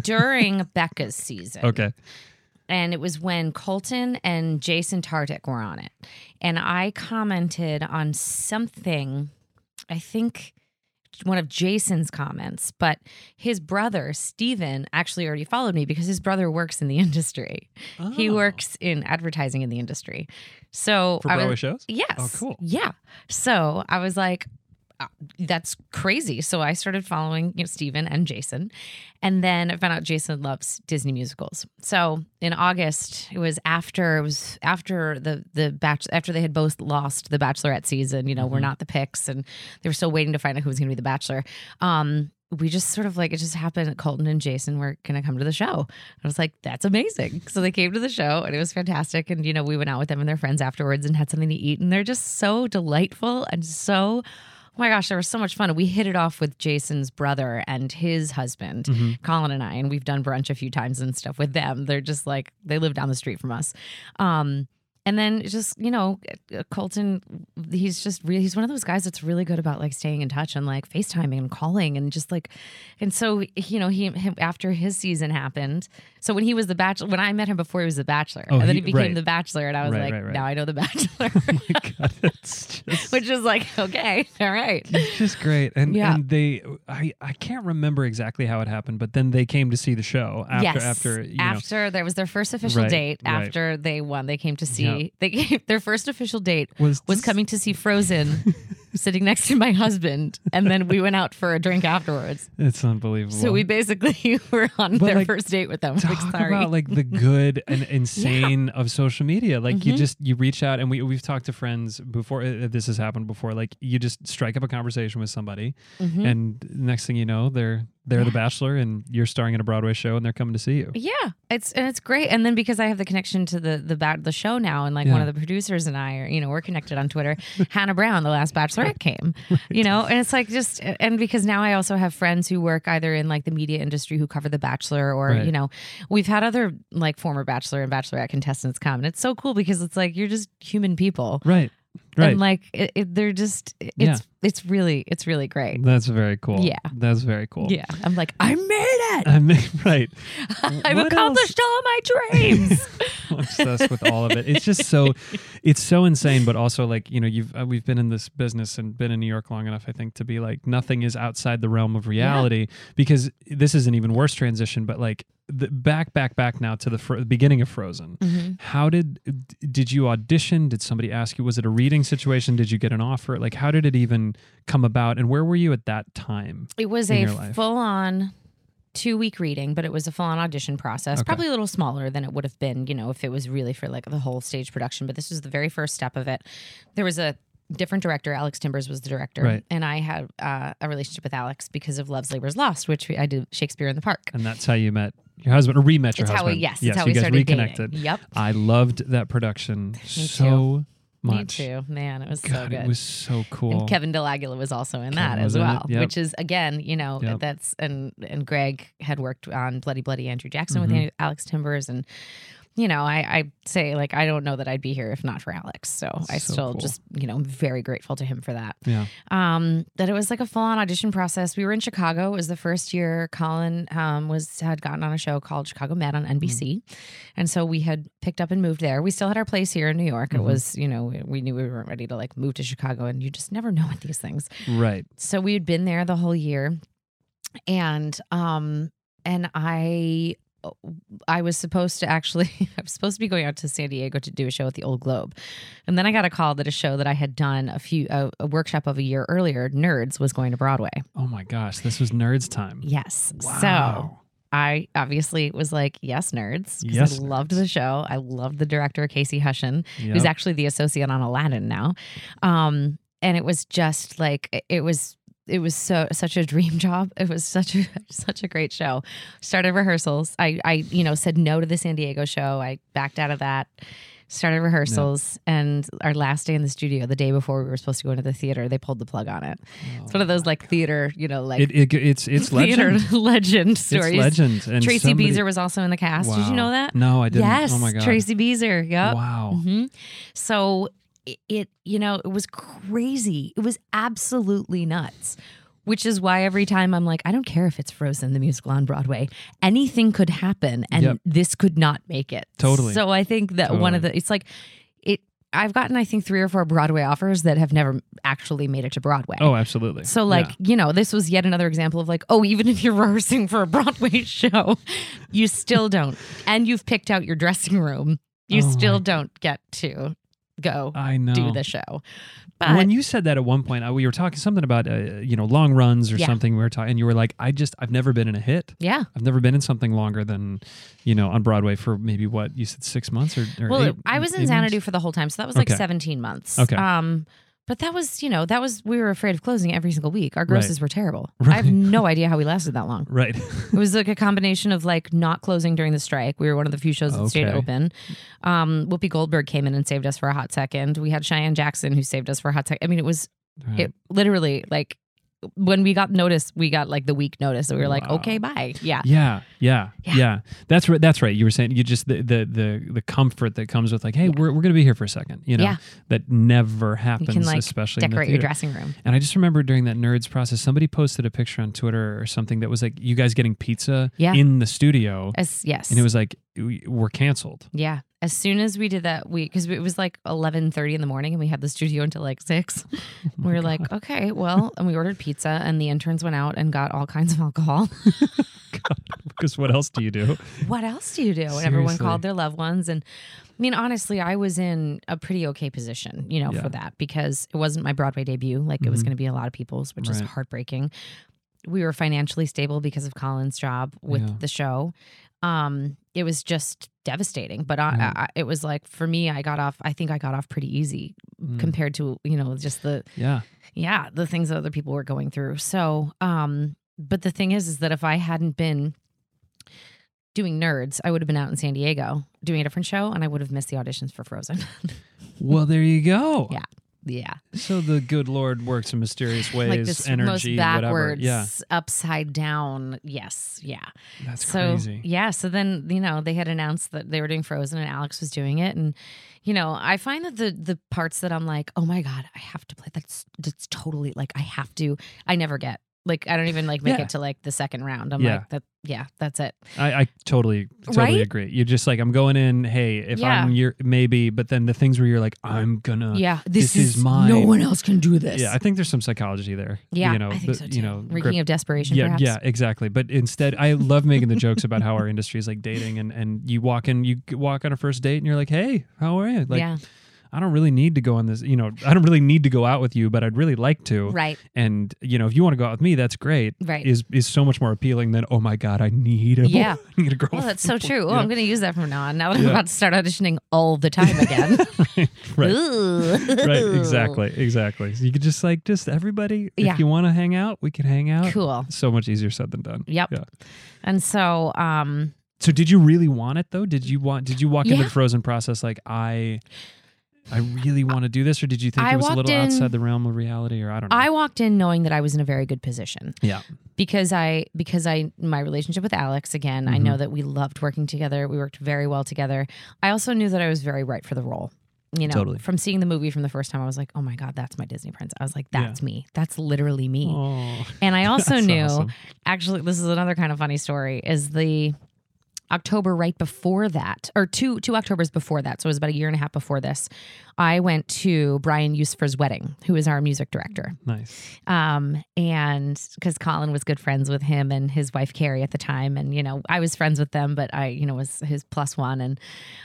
during Becca's season. okay. and it was when Colton and Jason Tartick were on it. And I commented on something, I think one of Jason's comments, but his brother, Steven, actually already followed me because his brother works in the industry. He Oh. works in advertising in the industry. So For Broadway was- shows? Yes. Oh, cool. Yeah. So I was like, that's crazy. So I started following you know Steven and Jason, and then I found out Jason loves Disney musicals. So in August, it was after it was after the the batch after they had both lost the Bachelorette season. You know, we're Mhm. not the picks, and they were still waiting to find out who was going to be the Bachelor. Um, we just sort of like it just happened that Colton and Jason were gonna come to the show. I was like, that's amazing. So they came to the show and it was fantastic. And you know, we went out with them and their friends afterwards and had something to eat. And they're just so delightful and so oh my gosh, there was so much fun. We hit it off with Jason's brother and his husband, Colin and I, and we've done brunch a few times and stuff with them. They're just like they live down the street from us. Um And then just you know, uh, Colton, he's just really he's one of those guys that's really good about like staying in touch and like FaceTiming and calling and just like, and so you know he him, after his season happened. So when he was the bachelor, when I met him before he was the bachelor, Oh, and then he- he, became right. the bachelor, and I was Right, like, right, now I know the bachelor, God, it's just which is like okay, all right. It's just great. And Yeah. and they I I can't remember exactly how it happened, but then they came to see the show after yes. after you know after there was their first official date after they won they came to see They came, their first official date Was was this- coming to see Frozen sitting next to my husband and then we went out for a drink afterwards it's unbelievable. so we basically were on But, their like, first date with them like talk sorry about like the good and insane of social media like you Mhm. just you reach out and we, we've talked to friends before uh, this has happened before like you just strike up a conversation with somebody Mhm. and next thing you know they're they're the bachelor and you're starring in a broadway show and they're coming to see you Yeah, it's and it's great. And then because I have the connection to the the ba- the show now, and like one of the producers and I are, you know, we're connected on Twitter. Hannah Brown, the last Bachelorette, came, you know, and it's like just and because now I also have friends who work either in like the media industry who cover The Bachelor, or Right. you know, we've had other like former Bachelor and Bachelorette contestants come, and it's so cool because it's like you're just human people, right right And like it, it, they're just it's Yeah. It's really it's really great. that's very cool Yeah. that's very cool Yeah, I'm like I made it. I mean, right I've what accomplished all my dreams. I'm obsessed with all of it. It's just so, it's so insane. But also, like you know, you've uh, we've been in this business and been in New York long enough, I think, to be like nothing is outside the realm of reality. Because this is an even worse transition. But like the, back, back, back now to the beginning of Frozen. Mhm. How did d- did you audition? Did somebody ask you? Was it a reading situation? Did you get an offer? Like how did it even come about? And where were you at that time? It was a full on two week reading, but it was a full on audition process. Okay. Probably a little smaller than it would have been, you know, if it was really for like the whole stage production. But this was the very first step of it. There was a different director. Alex Timbers was the director. Right. And I had uh, a relationship with Alex because of Love's Labor's Lost, which I did Shakespeare in the Park. And that's how you met your husband, or re-met your It's how we- husband. yes, yes, how you we guys started dating. reconnected. Yep. I loved that production so much. Me too. Man, it was so good. it was so cool. And Kevin Del Aguila was also in Kevin that as well, yep. which is again, you know, Yep. that's and and Greg had worked on Bloody Bloody Andrew Jackson with Mhm. Andrew- Alex Timbers, and you know, I I say like I don't know that I'd be here if not for Alex. So I So still cool. just you know I'm very grateful to him for that. Yeah. Um, that it was like a full on audition process. We were in Chicago. It was the first year Colin um was had gotten on a show called Chicago Med on NBC, and so we had picked up and moved there. We still had our place here in New York. Mhm. It was you know we knew we weren't ready to like move to Chicago, and you just never know with these things Right. so we had been there the whole year and um and i i was supposed to actually i was supposed to be going out to san diego to do a show at the old globe and then i got a call that a show that i had done a few a, a workshop of a year earlier nerds was going to broadway Oh my gosh, this was nerds time. yes Wow. so I obviously was like, yes, nerds. Yes, I loved the show. I loved the director, Casey Hushion, who's actually the associate on Aladdin now. Um, and it was just like it was it was so such a dream job. It was such a such a great show. Started rehearsals. I I you know said no to the San Diego show. I backed out of that. Started rehearsals and our last day in the studio, the day before we were supposed to go into the theater, they pulled the plug on it. it's one of those like theater, you know, like It, it, it's it's theater legend. legend stories. It's legend. And Tracy somebody- Beezer was also in the cast. Did you know that? No, I didn't. Yes, Oh my god. Tracy Beezer. Yep. Wow. Mm-hmm. So it, it, you know, it was crazy. It was absolutely nuts. Which is why every time I'm like, I don't care if it's Frozen the musical on Broadway. Anything could happen, and Yep. this could not make it. Totally. So I think that one of the it's like it. I've gotten I think three or four Broadway offers that have never actually made it to Broadway. Oh, absolutely. So, like, Yeah. you know, this was yet another example of like, oh, even if you're rehearsing for a Broadway show, you still don't. And you've picked out your dressing room, you Oh, still my- don't get to go I know. do the show. But when you said that at one point, we were talking something about uh, you know long runs or Yeah. something. We were talking, and you were like, "I just I've never been in a hit. yeah. I've never been in something longer than you know on Broadway for maybe what you said six months or, or Well, eight, I was in Xanadu months? for the whole time. So that was like Okay. 17 months. Okay. Um, but that was, you know, that was, we were afraid of closing every single week. Our Right. grosses were terrible. I Right. have no idea how we lasted that long. right. It was like a combination of like not closing during the strike. We were one of the few shows that stayed Okay. open. Um, Whoopi Goldberg came in and saved us for a hot second. We had Cheyenne Jackson who saved us for a hot second. I mean, it was Right. it literally like when we got notice, we got like the week notice. So we were like, Wow. okay, bye. Yeah. Yeah, yeah, Yeah. yeah, That's right. That's right. You were saying you just the the the, the comfort that comes with like, hey, we're, we're gonna be here for a second. You know, Yeah. that never You happens, can like especially decorate your dressing room. And I just remember during that nerds process, somebody posted a picture on Twitter or something that was like you guys getting pizza Yeah. in the studio, As yes. and it was like we're canceled. Yeah. As soon as we did that, we because it was like eleven thirty in the morning, and we had the studio until like six. we were like, okay, well, and we ordered pizza, and the interns went out and got all kinds of alcohol. Because what else do you do? what else do you do? And everyone called their loved ones, and I mean, honestly, I was in a pretty okay position, you know, Yeah. for that because it wasn't my Broadway debut, like it was Mhm. going to be a lot of people's, which is heartbreaking. We were financially stable because of Colin's job with Yeah. the show. Um, it was just devastating, but I, Yeah. I, it was like for me, I got off. I think I got off pretty easy Mm. compared to you know just the Yeah, yeah the things that other people were going through. So, um, but the thing is, is that if I hadn't been doing nerds, I would have been out in San Diego doing a different show, and I would have missed the auditions for Frozen. well, there you go. Yeah. Yeah, So the good Lord works in mysterious ways, like this energy, most whatever. Yeah, upside down. Yes, yeah. that's so crazy. yeah so then you know they had announced that they were doing frozen and alex was doing it and you know i find that the the parts that i'm like oh my god i have to play that's that's totally like i have to i never get like i don't even like make Yeah. it to like the second round i'm Yeah. like that yeah that's it I, I totally, totally Right? agree. You're just like, I'm going in. Hey, if Yeah. I'm your maybe, but then the things where you're like, I'm gonna. yeah this this, is mine. no one else can do this Yeah, I think there's some psychology there. yeah you know, i think the- so too you know, reeking grip- of desperation yeah, perhaps yeah, exactly. But instead, I love making the jokes about how our industry is like dating, and and you walk in, you walk on a first date, and you're like, hey, how are you? Like, yeah I don't really need to go on this. You know, I don't really need to go out with you, but I'd really like to. right And you know, if you want to go out with me, that's great. Right. Is is so much more appealing than oh my god, I need a Yeah. I need a girl. Oh, that's so true. Oh, Yeah. I'm going to use that from now on. Now that I'm about to start auditioning all the time again. right. Ooh. right exactly exactly so you could just like just everybody yeah. if you want to hang out we can hang out Cool. so much easier said than done Yep. yeah. And so, um, so did you really want it though did you want did you walk into the frozen process like i i really want to do this or did you think I it was a little in- outside the realm of reality or i don't know I walked in knowing that I was in a very good position yeah because I because I my relationship with Alex again. I Mm-hmm. know that we loved working together. We worked very well together. I also knew that I was very right for the role. You know, Totally. from seeing the movie from the first time, I was like, "Oh my god, that's my Disney prince." I was like, Yeah. "That's me. That's literally me." oh And I also knew, awesome. actually, this is another kind of funny story. Is the October right before that, or two two Octobers before that, so it was about a year and a half before this. I went to Brian Usifer's wedding, who is our music director. nice Um, and because Colin was good friends with him and his wife Carrie at the time, and you know, I was friends with them, but I, you know, was his plus one, and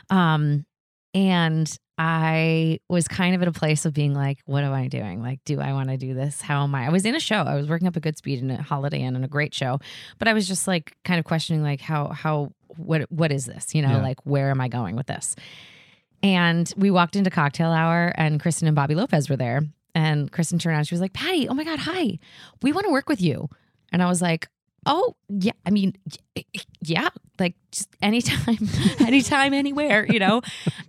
um, and I was kind of at a place of being like, what am I doing? Like, do I want to do this? How am I? I was in a show. I was working up a good speed in a Holiday Inn and a great show, but I was just like kind of questioning like how how what what is this? You know, Yeah. like where am I going with this? And we walked into cocktail hour, and Kristen and Bobby Lopez were there. And Kristen turned around, she was like, Patti, oh my God, hi. We want to work with you. And I was like, oh, yeah. I mean, yeah, like just anytime, anytime, anywhere, you know?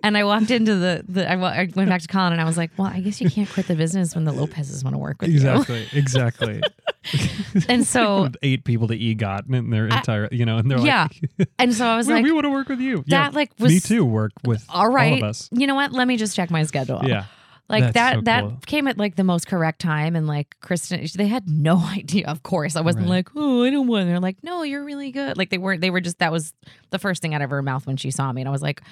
And I walked into the, the I, I went back to Colin and I was like, well, I guess you can't quit the business when the Lopez's want to work with you. exactly exactly. And so, eight people to egot in their entire you know and they're yeah. like and so I was "We- like, we want to work with you that yeah, like was me too work with All right. all of us You know what? Let me just check my schedule. yeah Like That's that so that cool. came at like the most correct time and like Kristen they had no idea of course. I wasn't Right. like, "Oh, I don't want." They're like, "No, you're really good." Like they weren't they were just that was the first thing out of her mouth when she saw me and I was like,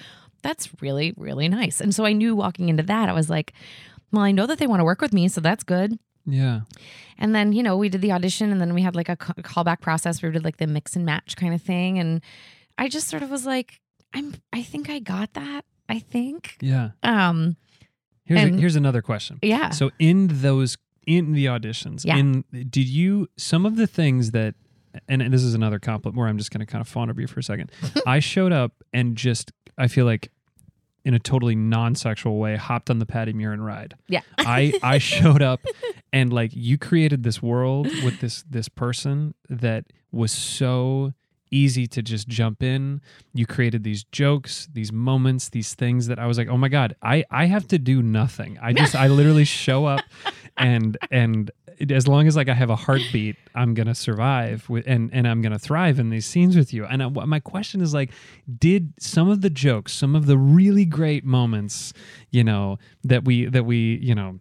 "That's really really nice." And so I knew walking into that I was like, "Well, I know that they want to work with me, so that's good." yeah And then, you know, we did the audition and then we had like a callback process where we did like the mix and match kind of thing and I just sort of was like, I'm I think I got that. I think. yeah Um Here's, a, here's another question. Yeah. So in those in the auditions, Yeah. in did you some of the things that and this is another compliment where I'm just going to kind of fawn over you for a second. I showed up and just I feel like in a totally non-sexual way hopped on the Patti Murin ride. Yeah. I I showed up and like you created this world with this this person that was so easy to just jump in. You created these jokes, these moments, these things that I was like, "Oh my god, I I have to do nothing. I just I literally show up and and as long as like I have a heartbeat, I'm gonna survive with, and and I'm gonna thrive in these scenes with you. And I, my question is like, did some of the jokes, some of the really great moments, you know, that we that we you know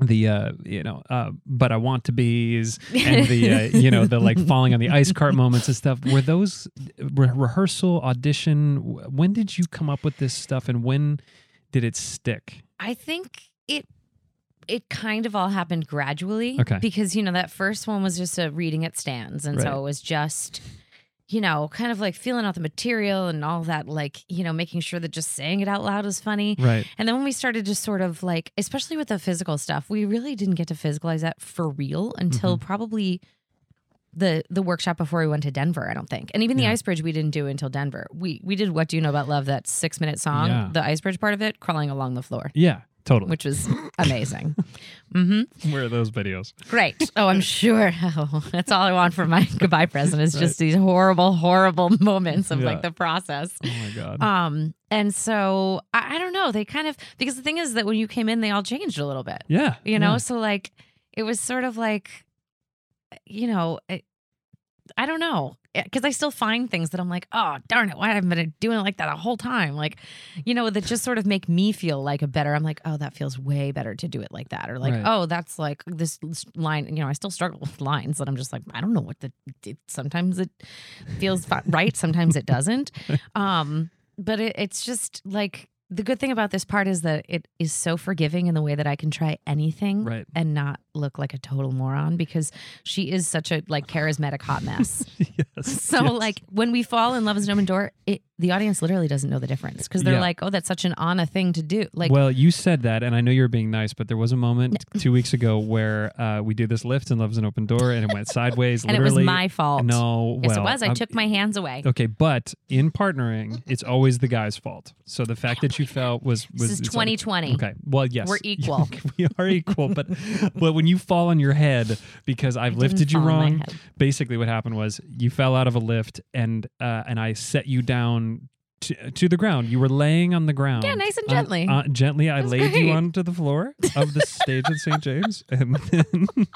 the uh you know uh but i want to be's and the uh, you know the like falling on the ice cart moments and stuff were those re- rehearsal audition when did you come up with this stuff and when did it stick I think it it kind of all happened gradually. Okay. Because, you know, that first one was just a reading at stands. And Right. so it was just, you know, kind of like feeling out the material and all that, like, you know, making sure that just saying it out loud was funny. right And then when we started just sort of like, especially with the physical stuff, we really didn't get to physicalize that for real until Mm-hmm. probably the the workshop before we went to Denver, I don't think. And even the ice bridge we didn't do until Denver. We we did what do you know about love, that six minute song, Yeah. the ice bridge part of it, crawling along the floor. yeah totally Which was amazing. mm-hmm. where are those videos Great. Oh, I'm sure. Oh, that's all I want for my goodbye present is just these horrible, horrible moments of Yeah. like the process. oh my god Um, and so I, I don't know. They kind of because the thing is that when you came in, they all changed a little bit. yeah You know, yeah. so like it was sort of like, you know, it, I don't know. Because I still find things that I'm like, oh darn it, why haven't I been doing it like that the whole time? Like, you know, that just sort of make me feel like a better. I'm like, oh, that feels way better to do it like that, or like, Right. oh, that's like this line. You know, I still struggle with lines that I'm just like, I don't know what the. It, sometimes it feels right, sometimes it doesn't. Um, but it, it's just like the good thing about this part is that it is so forgiving in the way that I can try anything Right. and not look like a total moron because she is such a like charismatic hot mess. yes so yes. like when we fall in love is an open door, it the audience literally doesn't know the difference because they're Yeah. like, oh, that's such an Anna thing to do. Like, well, you said that, and I know you were being nice, but there was a moment two weeks ago where uh, we did this lift and Love's an Open Door, and it went sideways. and it was my fault. No, yes, well, it was. I um, took my hands away. Okay, but in partnering, it's always the guy's fault. So the fact that you felt was was This is it's always- 2020. Okay, well, yes, We're equal. we are equal, but but when you fall on your head because I've lifted you fall on my wrong, basically what happened was you fell out of a lift and uh, and I set you down. To, to the ground. You were laying on the ground. Yeah, nice and Uh, gently. uh, gently, I That's laid you onto the floor of the stage at St. James, and then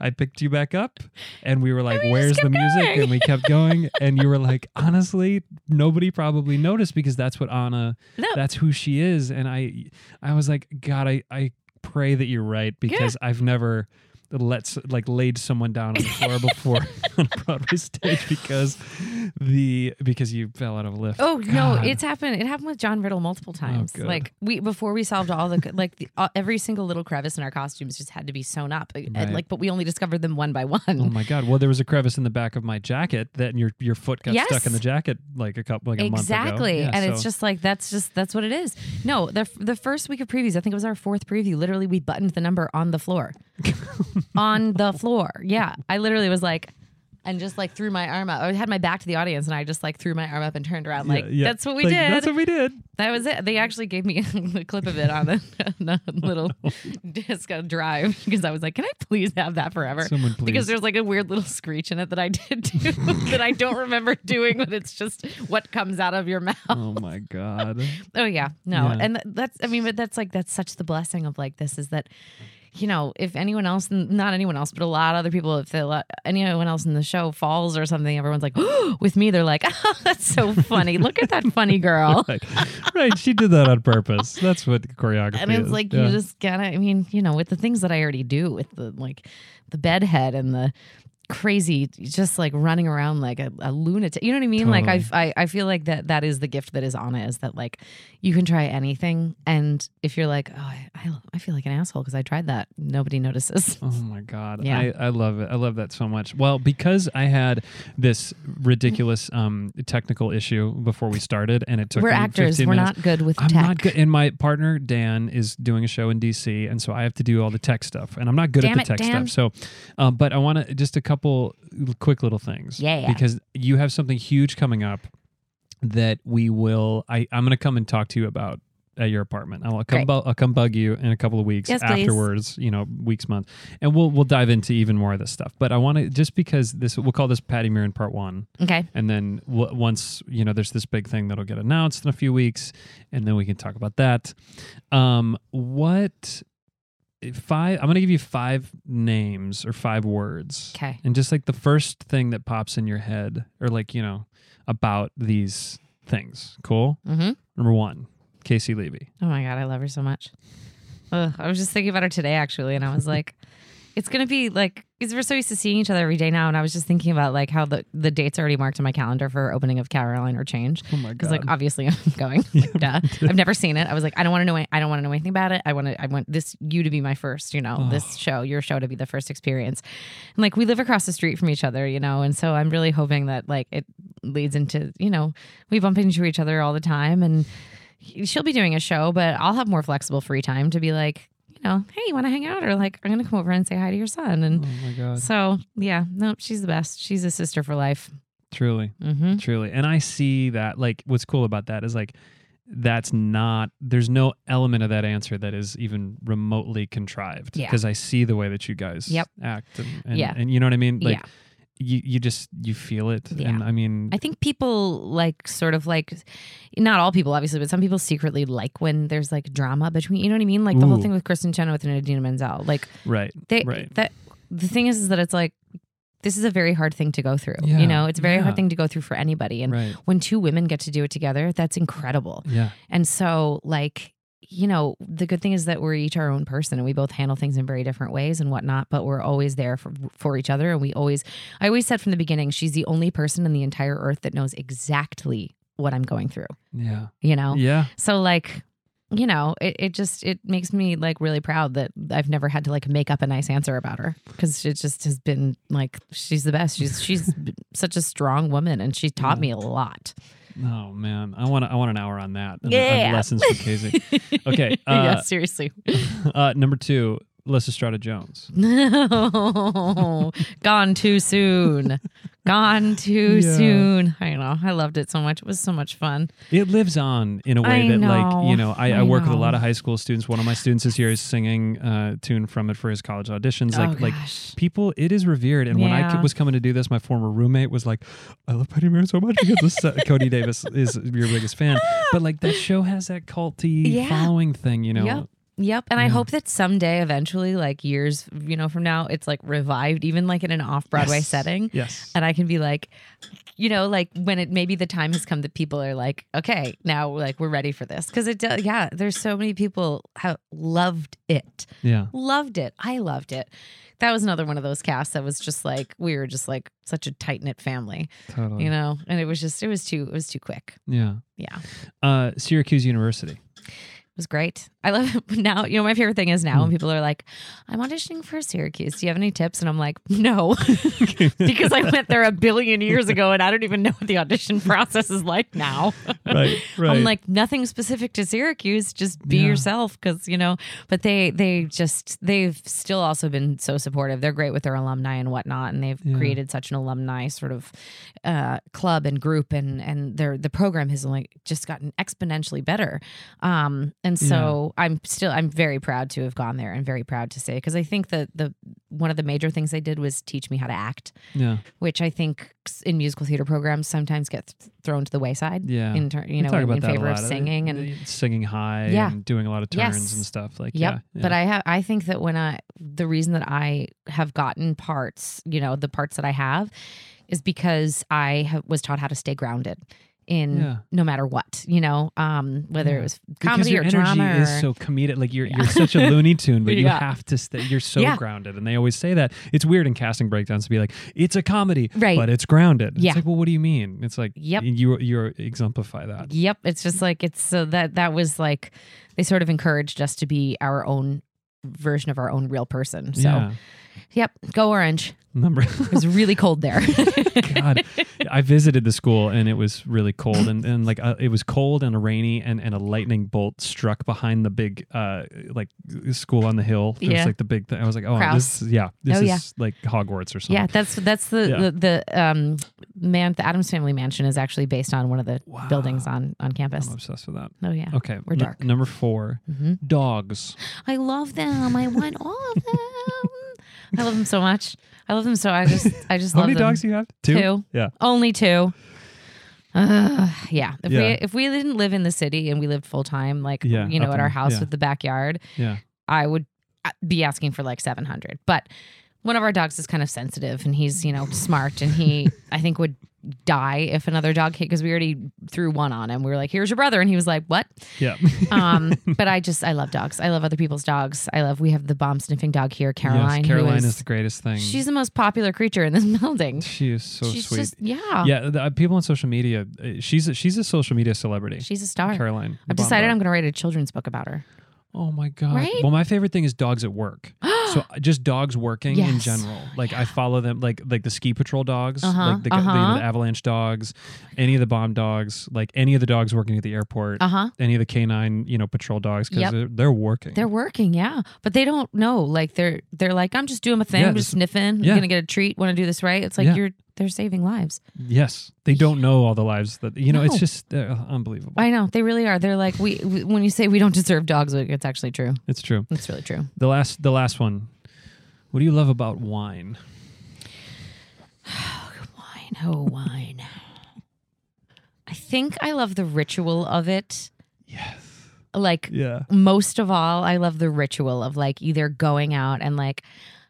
I picked you back up, and we were like, we "Where's the music?" going. And we kept going, and you were like, "Honestly, nobody probably noticed because that's what Anna, No. that's who she is." And I, I was like, "God, I, I pray that you're right because I've never." Let s- like laid someone down on the floor before on a Broadway stage because the because you fell out of a lift. Oh no, God. Oh, it's happened. It happened with John Riddle multiple times. good. like we before we solved all the like the, uh, every single little crevice in our costumes just had to be sewn up. And, Right. like, but we only discovered them one by one. Oh my god! Well, there was a crevice in the back of my jacket that your your foot got stuck in the jacket like a couple like a month ago. exactly, Yeah, and it's just like that's just that's what it is. No, the the first week of previews, I think it was our fourth preview. Literally, we buttoned the number on the floor, on the floor. Yeah, I literally was like. And just like threw my arm up. I had my back to the audience, and I just like threw my arm up and turned around. Like Yeah, yeah. that's what we Like, did. That's what we did. That was it. They actually gave me a clip of it on the, on a little disc on drive because I was like, "Can I please have that forever?" Someone please. Because there's like a weird little screech in it that I did do that I don't remember doing, but it's just what comes out of your mouth. Oh my god! Oh yeah, no, Yeah. and that's I mean, but that's like that's such the blessing of like this is that. You know, if anyone else, not anyone else, but a lot of other people, if they let anyone else in the show falls or something, everyone's like, with me, they're like, oh, that's so funny. Look at that funny girl. right, right. She did that on purpose. That's what choreography is. and it's is. like Yeah. you just gotta i mean you know with the things that i already do with the like the bedhead and the crazy just like running around like a, a lunatic you know what i mean like I, I i feel like that that is the gift that is on it is that like you can try anything and if you're like oh i, I, I feel like an asshole because i tried that nobody notices Oh my god! Yeah. I, I love it. I love that so much. Well, because I had this ridiculous um, technical issue before we started, and it took we're actors 15 we're minutes. not good with I'm tech not good. And my partner Dan is doing a show in DC, and so I have to do all the tech stuff, and I'm not good Damn at the it, tech Dan. stuff. So, uh, but I want to just a couple quick little things. Yeah. Because you have something huge coming up that we will. I I'm going to come and talk to you about. At your apartment, I'll come. Bu- I'll come bug you in a couple of weeks Yes, please. afterwards. You know, weeks, months, and we'll we'll dive into even more of this stuff. But I want to just because this we'll call this Patti Murin part one, okay and then w- once you know there's this big thing that'll get announced in a few weeks and then we can talk about that um what five. I'm gonna give you five names or five words. Okay. And just like the first thing that pops in your head, or like you know about these things. Cool. Mm-hmm. Number one, Caissie Levy. Oh my god, I love her so much. Ugh, I was just thinking about her today actually, and I was like, it's gonna be like because we're so used to seeing each other every day now, and I was just thinking about like how the the date's already marked in my calendar for opening of Caroline or Change. Oh my Because like obviously I'm going. Like, duh. I've never seen it. I was like, I don't want to know. I don't want to know anything about it. I want to. I want this you to be my first. You know, this show, your show, to be the first experience. And like we live across the street from each other. You know, and so I'm really hoping that like it leads into you know we bump into each other all the time and she'll be doing a show, but I'll have more flexible free time to be like, know, hey, you want to hang out? Or like, I'm going to come over and say hi to your son. And Oh my god. so, yeah, no, she's the best. She's a sister for life. Truly. Mm-hmm. Truly. And I see that like what's cool about that is like that's not there's no element of that answer that is even remotely contrived Yeah. because I see the way that you guys Yep. act and, and, Yeah. and you know what I mean like Yeah. You you just you feel it Yeah. and I mean I think people like sort of like, not all people obviously, but some people secretly like when there's like drama between, you know what I mean? Like the whole thing with Kristin Chenoweth and Idina Menzel. Like right they, right that the thing is, is that it's like, this is a very hard thing to go through. Yeah. You know, it's a very Yeah. hard thing to go through for anybody. And right when two women get to do it together, that's incredible. yeah And so, like, you know, the good thing is that we're each our own person and we both handle things in very different ways and whatnot, but we're always there for, for each other. And we always, I always said from the beginning, she's the only person in the entire earth that knows exactly what I'm going through, yeah you know? yeah So, like, you know, it, it just, it makes me like really proud that I've never had to like make up a nice answer about her because it just has been like, she's the best. She's, she's such a strong woman and she taught me a lot. Oh man I want I want an hour on that Yeah. lessons from Caissie okay uh, yeah, seriously. uh number two Lysistrata Jones No, gone too soon. Gone too Yeah. soon. I know. I loved it so much. It was so much fun. It lives on in a way I that, like, you know, I, I, I work with a lot of high school students. One of my students this year is singing a tune from it for his college auditions. Oh, Like, like people, it is revered. And when I was coming to do this, my former roommate was like, "I love Patti Murin so much because uh, Cody Davis is your biggest fan." But like that show has that culty Yeah. following thing, you know. Yep. Yep. And I hope that someday, eventually, like years, you know, from now, it's like revived, even like in an off Broadway Yes. setting. Yes. And I can be like, you know, like when it maybe the time has come that people are like, okay, now like we're ready for this. Cause it does, yeah, there's so many people have loved it. Yeah. Loved it. I loved it. That was another one of those casts that was just like, we were just like such a tight knit family, Totally. you know, and it was just, it was too, it was too quick. Yeah. Yeah. Uh, Syracuse University. Was great. I love it now. You know, my favorite thing is now Hmm. when people are like, I'm auditioning for Syracuse. Do you have any tips? And I'm like, no, because I went there a billion years ago and I don't even know what the audition process is like now. Right. Right. I'm like nothing specific to Syracuse. Just be Yeah. yourself, because you know. But they they just they've still also been so supportive. They're great with their alumni and whatnot, and they've Yeah. created such an alumni sort of uh, club and group, and and their the program has only just gotten exponentially better. Um, and so I'm still I'm very proud to have gone there and very proud to say because I think that the one of the major things they did was teach me how to act, yeah. which I think in musical theater programs sometimes get th- thrown to the wayside Yeah. in ter- you know in, in favor of singing and singing high Yeah. and doing a lot of turns Yes. and stuff like yep yeah, but i have i think that when i the reason that i have gotten parts you know the parts that i have is because i have, was taught how to stay grounded in Yeah. no matter what you know um whether Yeah. it was comedy your or energy drama is or- so comedic like you're you're such a looney tune but you have to stay you're so Yeah. grounded and they always say that it's weird in casting breakdowns to be like it's a comedy Right. but it's grounded Yeah. it's like well what do you mean it's like Yep. you you exemplify that Yep, it's just like it's so that that was like they sort of encouraged us to be our own version of our own real person. So, yeah yep, go orange. Number It was really cold there. God, I visited the school and it was really cold and, and like uh, it was cold and rainy and, and a lightning bolt struck behind the big uh like school on the hill. It Yeah. was like the big thing. I was like, oh, Kraus. this yeah, this Oh, is yeah. like Hogwarts or something. yeah, that's that's the, Yeah. the the um man the Addams Family Mansion is actually based on one of the Wow. buildings on on campus. I'm obsessed with that. Oh yeah. Okay, We're n- dark. number 4 Mhm. dogs. I love them. I want all of them. I love them so much. I love them so. I just I just How love many them. dogs do you have? Two. Two. Yeah. Only two. Uh, yeah. If we if we didn't live in the city and we lived full time, like Yeah, you know, up at our house yeah. with the backyard, Yeah. I would uh, be asking for like 700. But one of our dogs is kind of sensitive and he's, you know, smart and he, I think, would die if another dog hit because we already threw one on him. We were like, here's your brother. And he was like, what? Yeah. Um, but I just, I love dogs. I love other people's dogs. I love, we have the bomb sniffing dog here, Caroline. Yes, Caroline is, is the greatest thing. She's the most popular creature in this building. she is so She's sweet. just, yeah. yeah, the, uh, people on social media. uh, She's a, she's a social media celebrity. She's a star. Caroline. I've decided dog. I'm going to write a children's book about her. Oh my god! Right? Well, my favorite thing is dogs at work. so uh, just dogs working in general. Like I follow them, like like the ski patrol dogs, Uh-huh, like the, the, you know, uh-huh. the avalanche dogs, any of the bomb dogs, like any of the dogs working at the airport, Uh huh. any of the canine, you know, patrol dogs because Yep. they're, they're working. They're working, yeah, but they don't know. Like they're they're like, I'm just doing my thing. Yeah, I'm just sniffing. yeah. I'm gonna get a treat. Want to do this right? It's like Yeah. you're they're saving lives. yes, they don't know all the lives that you know. It's just uh, unbelievable. I know they really are. They're like we, we when you say we don't deserve dogs, like, it's actually true. it's true. It's really true. The last the last one. What do you love about wine? Wine, oh wine. I think I love the ritual of it. Yes. Like Yeah. most of all, I love the ritual of like either going out and like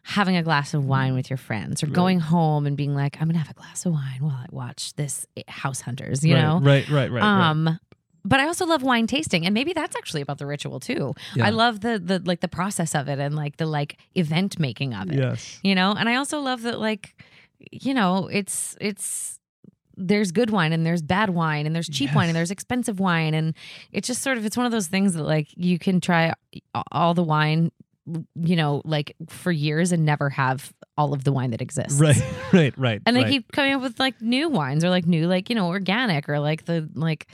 having a glass of wine with your friends or going home and being like, I'm gonna have a glass of wine while I watch this House Hunters, you right, know? Right. Right. Right. right. um but I also love wine tasting and maybe that's actually about the ritual too. Yeah. I love the the like the process of it and like the like event making of it. Yes. You know? And I also love that like you know, it's it's there's good wine and there's bad wine and there's cheap wine and there's expensive wine and it's just sort of it's one of those things that like you can try all the wine you know like for years and never have all of the wine that exists. Right. Right. Right. And they right. keep coming up with like new wines or like new like you know organic or like the like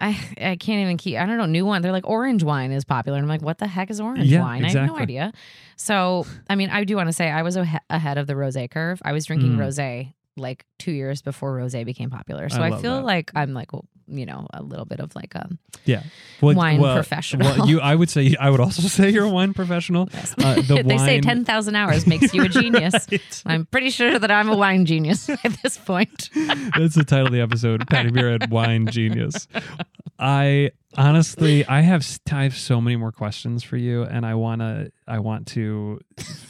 I I can't even keep I don't know new one they're like orange wine is popular and I'm like what the heck is orange Yeah, wine I have no idea so I mean I do want to say I was ahe- ahead of the rosé curve I was drinking Mm. rosé like two years before rosé became popular so I I, feel that. like I'm like well, you know a little bit of like a Yeah. wine professional. Well, you, I would say, I would also say you're a wine professional. Uh, the they say wine- 10,000 hours makes you a genius I'm pretty sure that I'm a wine genius at this point That's the title of the episode. Patti Beer at Wine Genius. I honestly, I have, I have so many more questions for you, and I wanna, I want to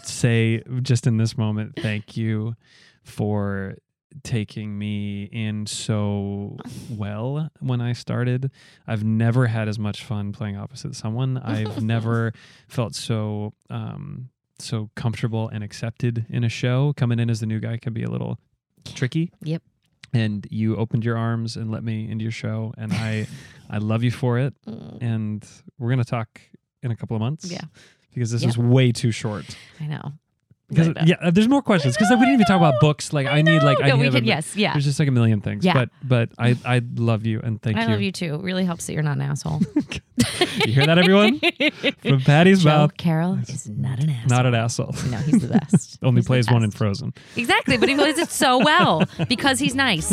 say just in this moment, thank you for taking me in so well when I started. I've never had as much fun playing opposite someone. I've never felt so um so comfortable and accepted in a show. Coming in as the new guy can be a little tricky. Yep. And you opened your arms and let me into your show and I I love you for it. And we're gonna talk in a couple of months. Mm. Yeah. Because this Yep. is way too short. I know Because But, yeah, there's more questions because we didn't even talk about books. Like I, need like I No, need we have a could- yes, yeah. There's just like a million things. Yeah. But but I I love you and thank I you. I love you too. It really helps that you're not an asshole. You hear that, everyone? From Patti's Joe mouth. Carroll is not an asshole. Not an asshole. No, he's the best. Only He's the plays one in. Frozen. Exactly, but he plays it so well because he's nice.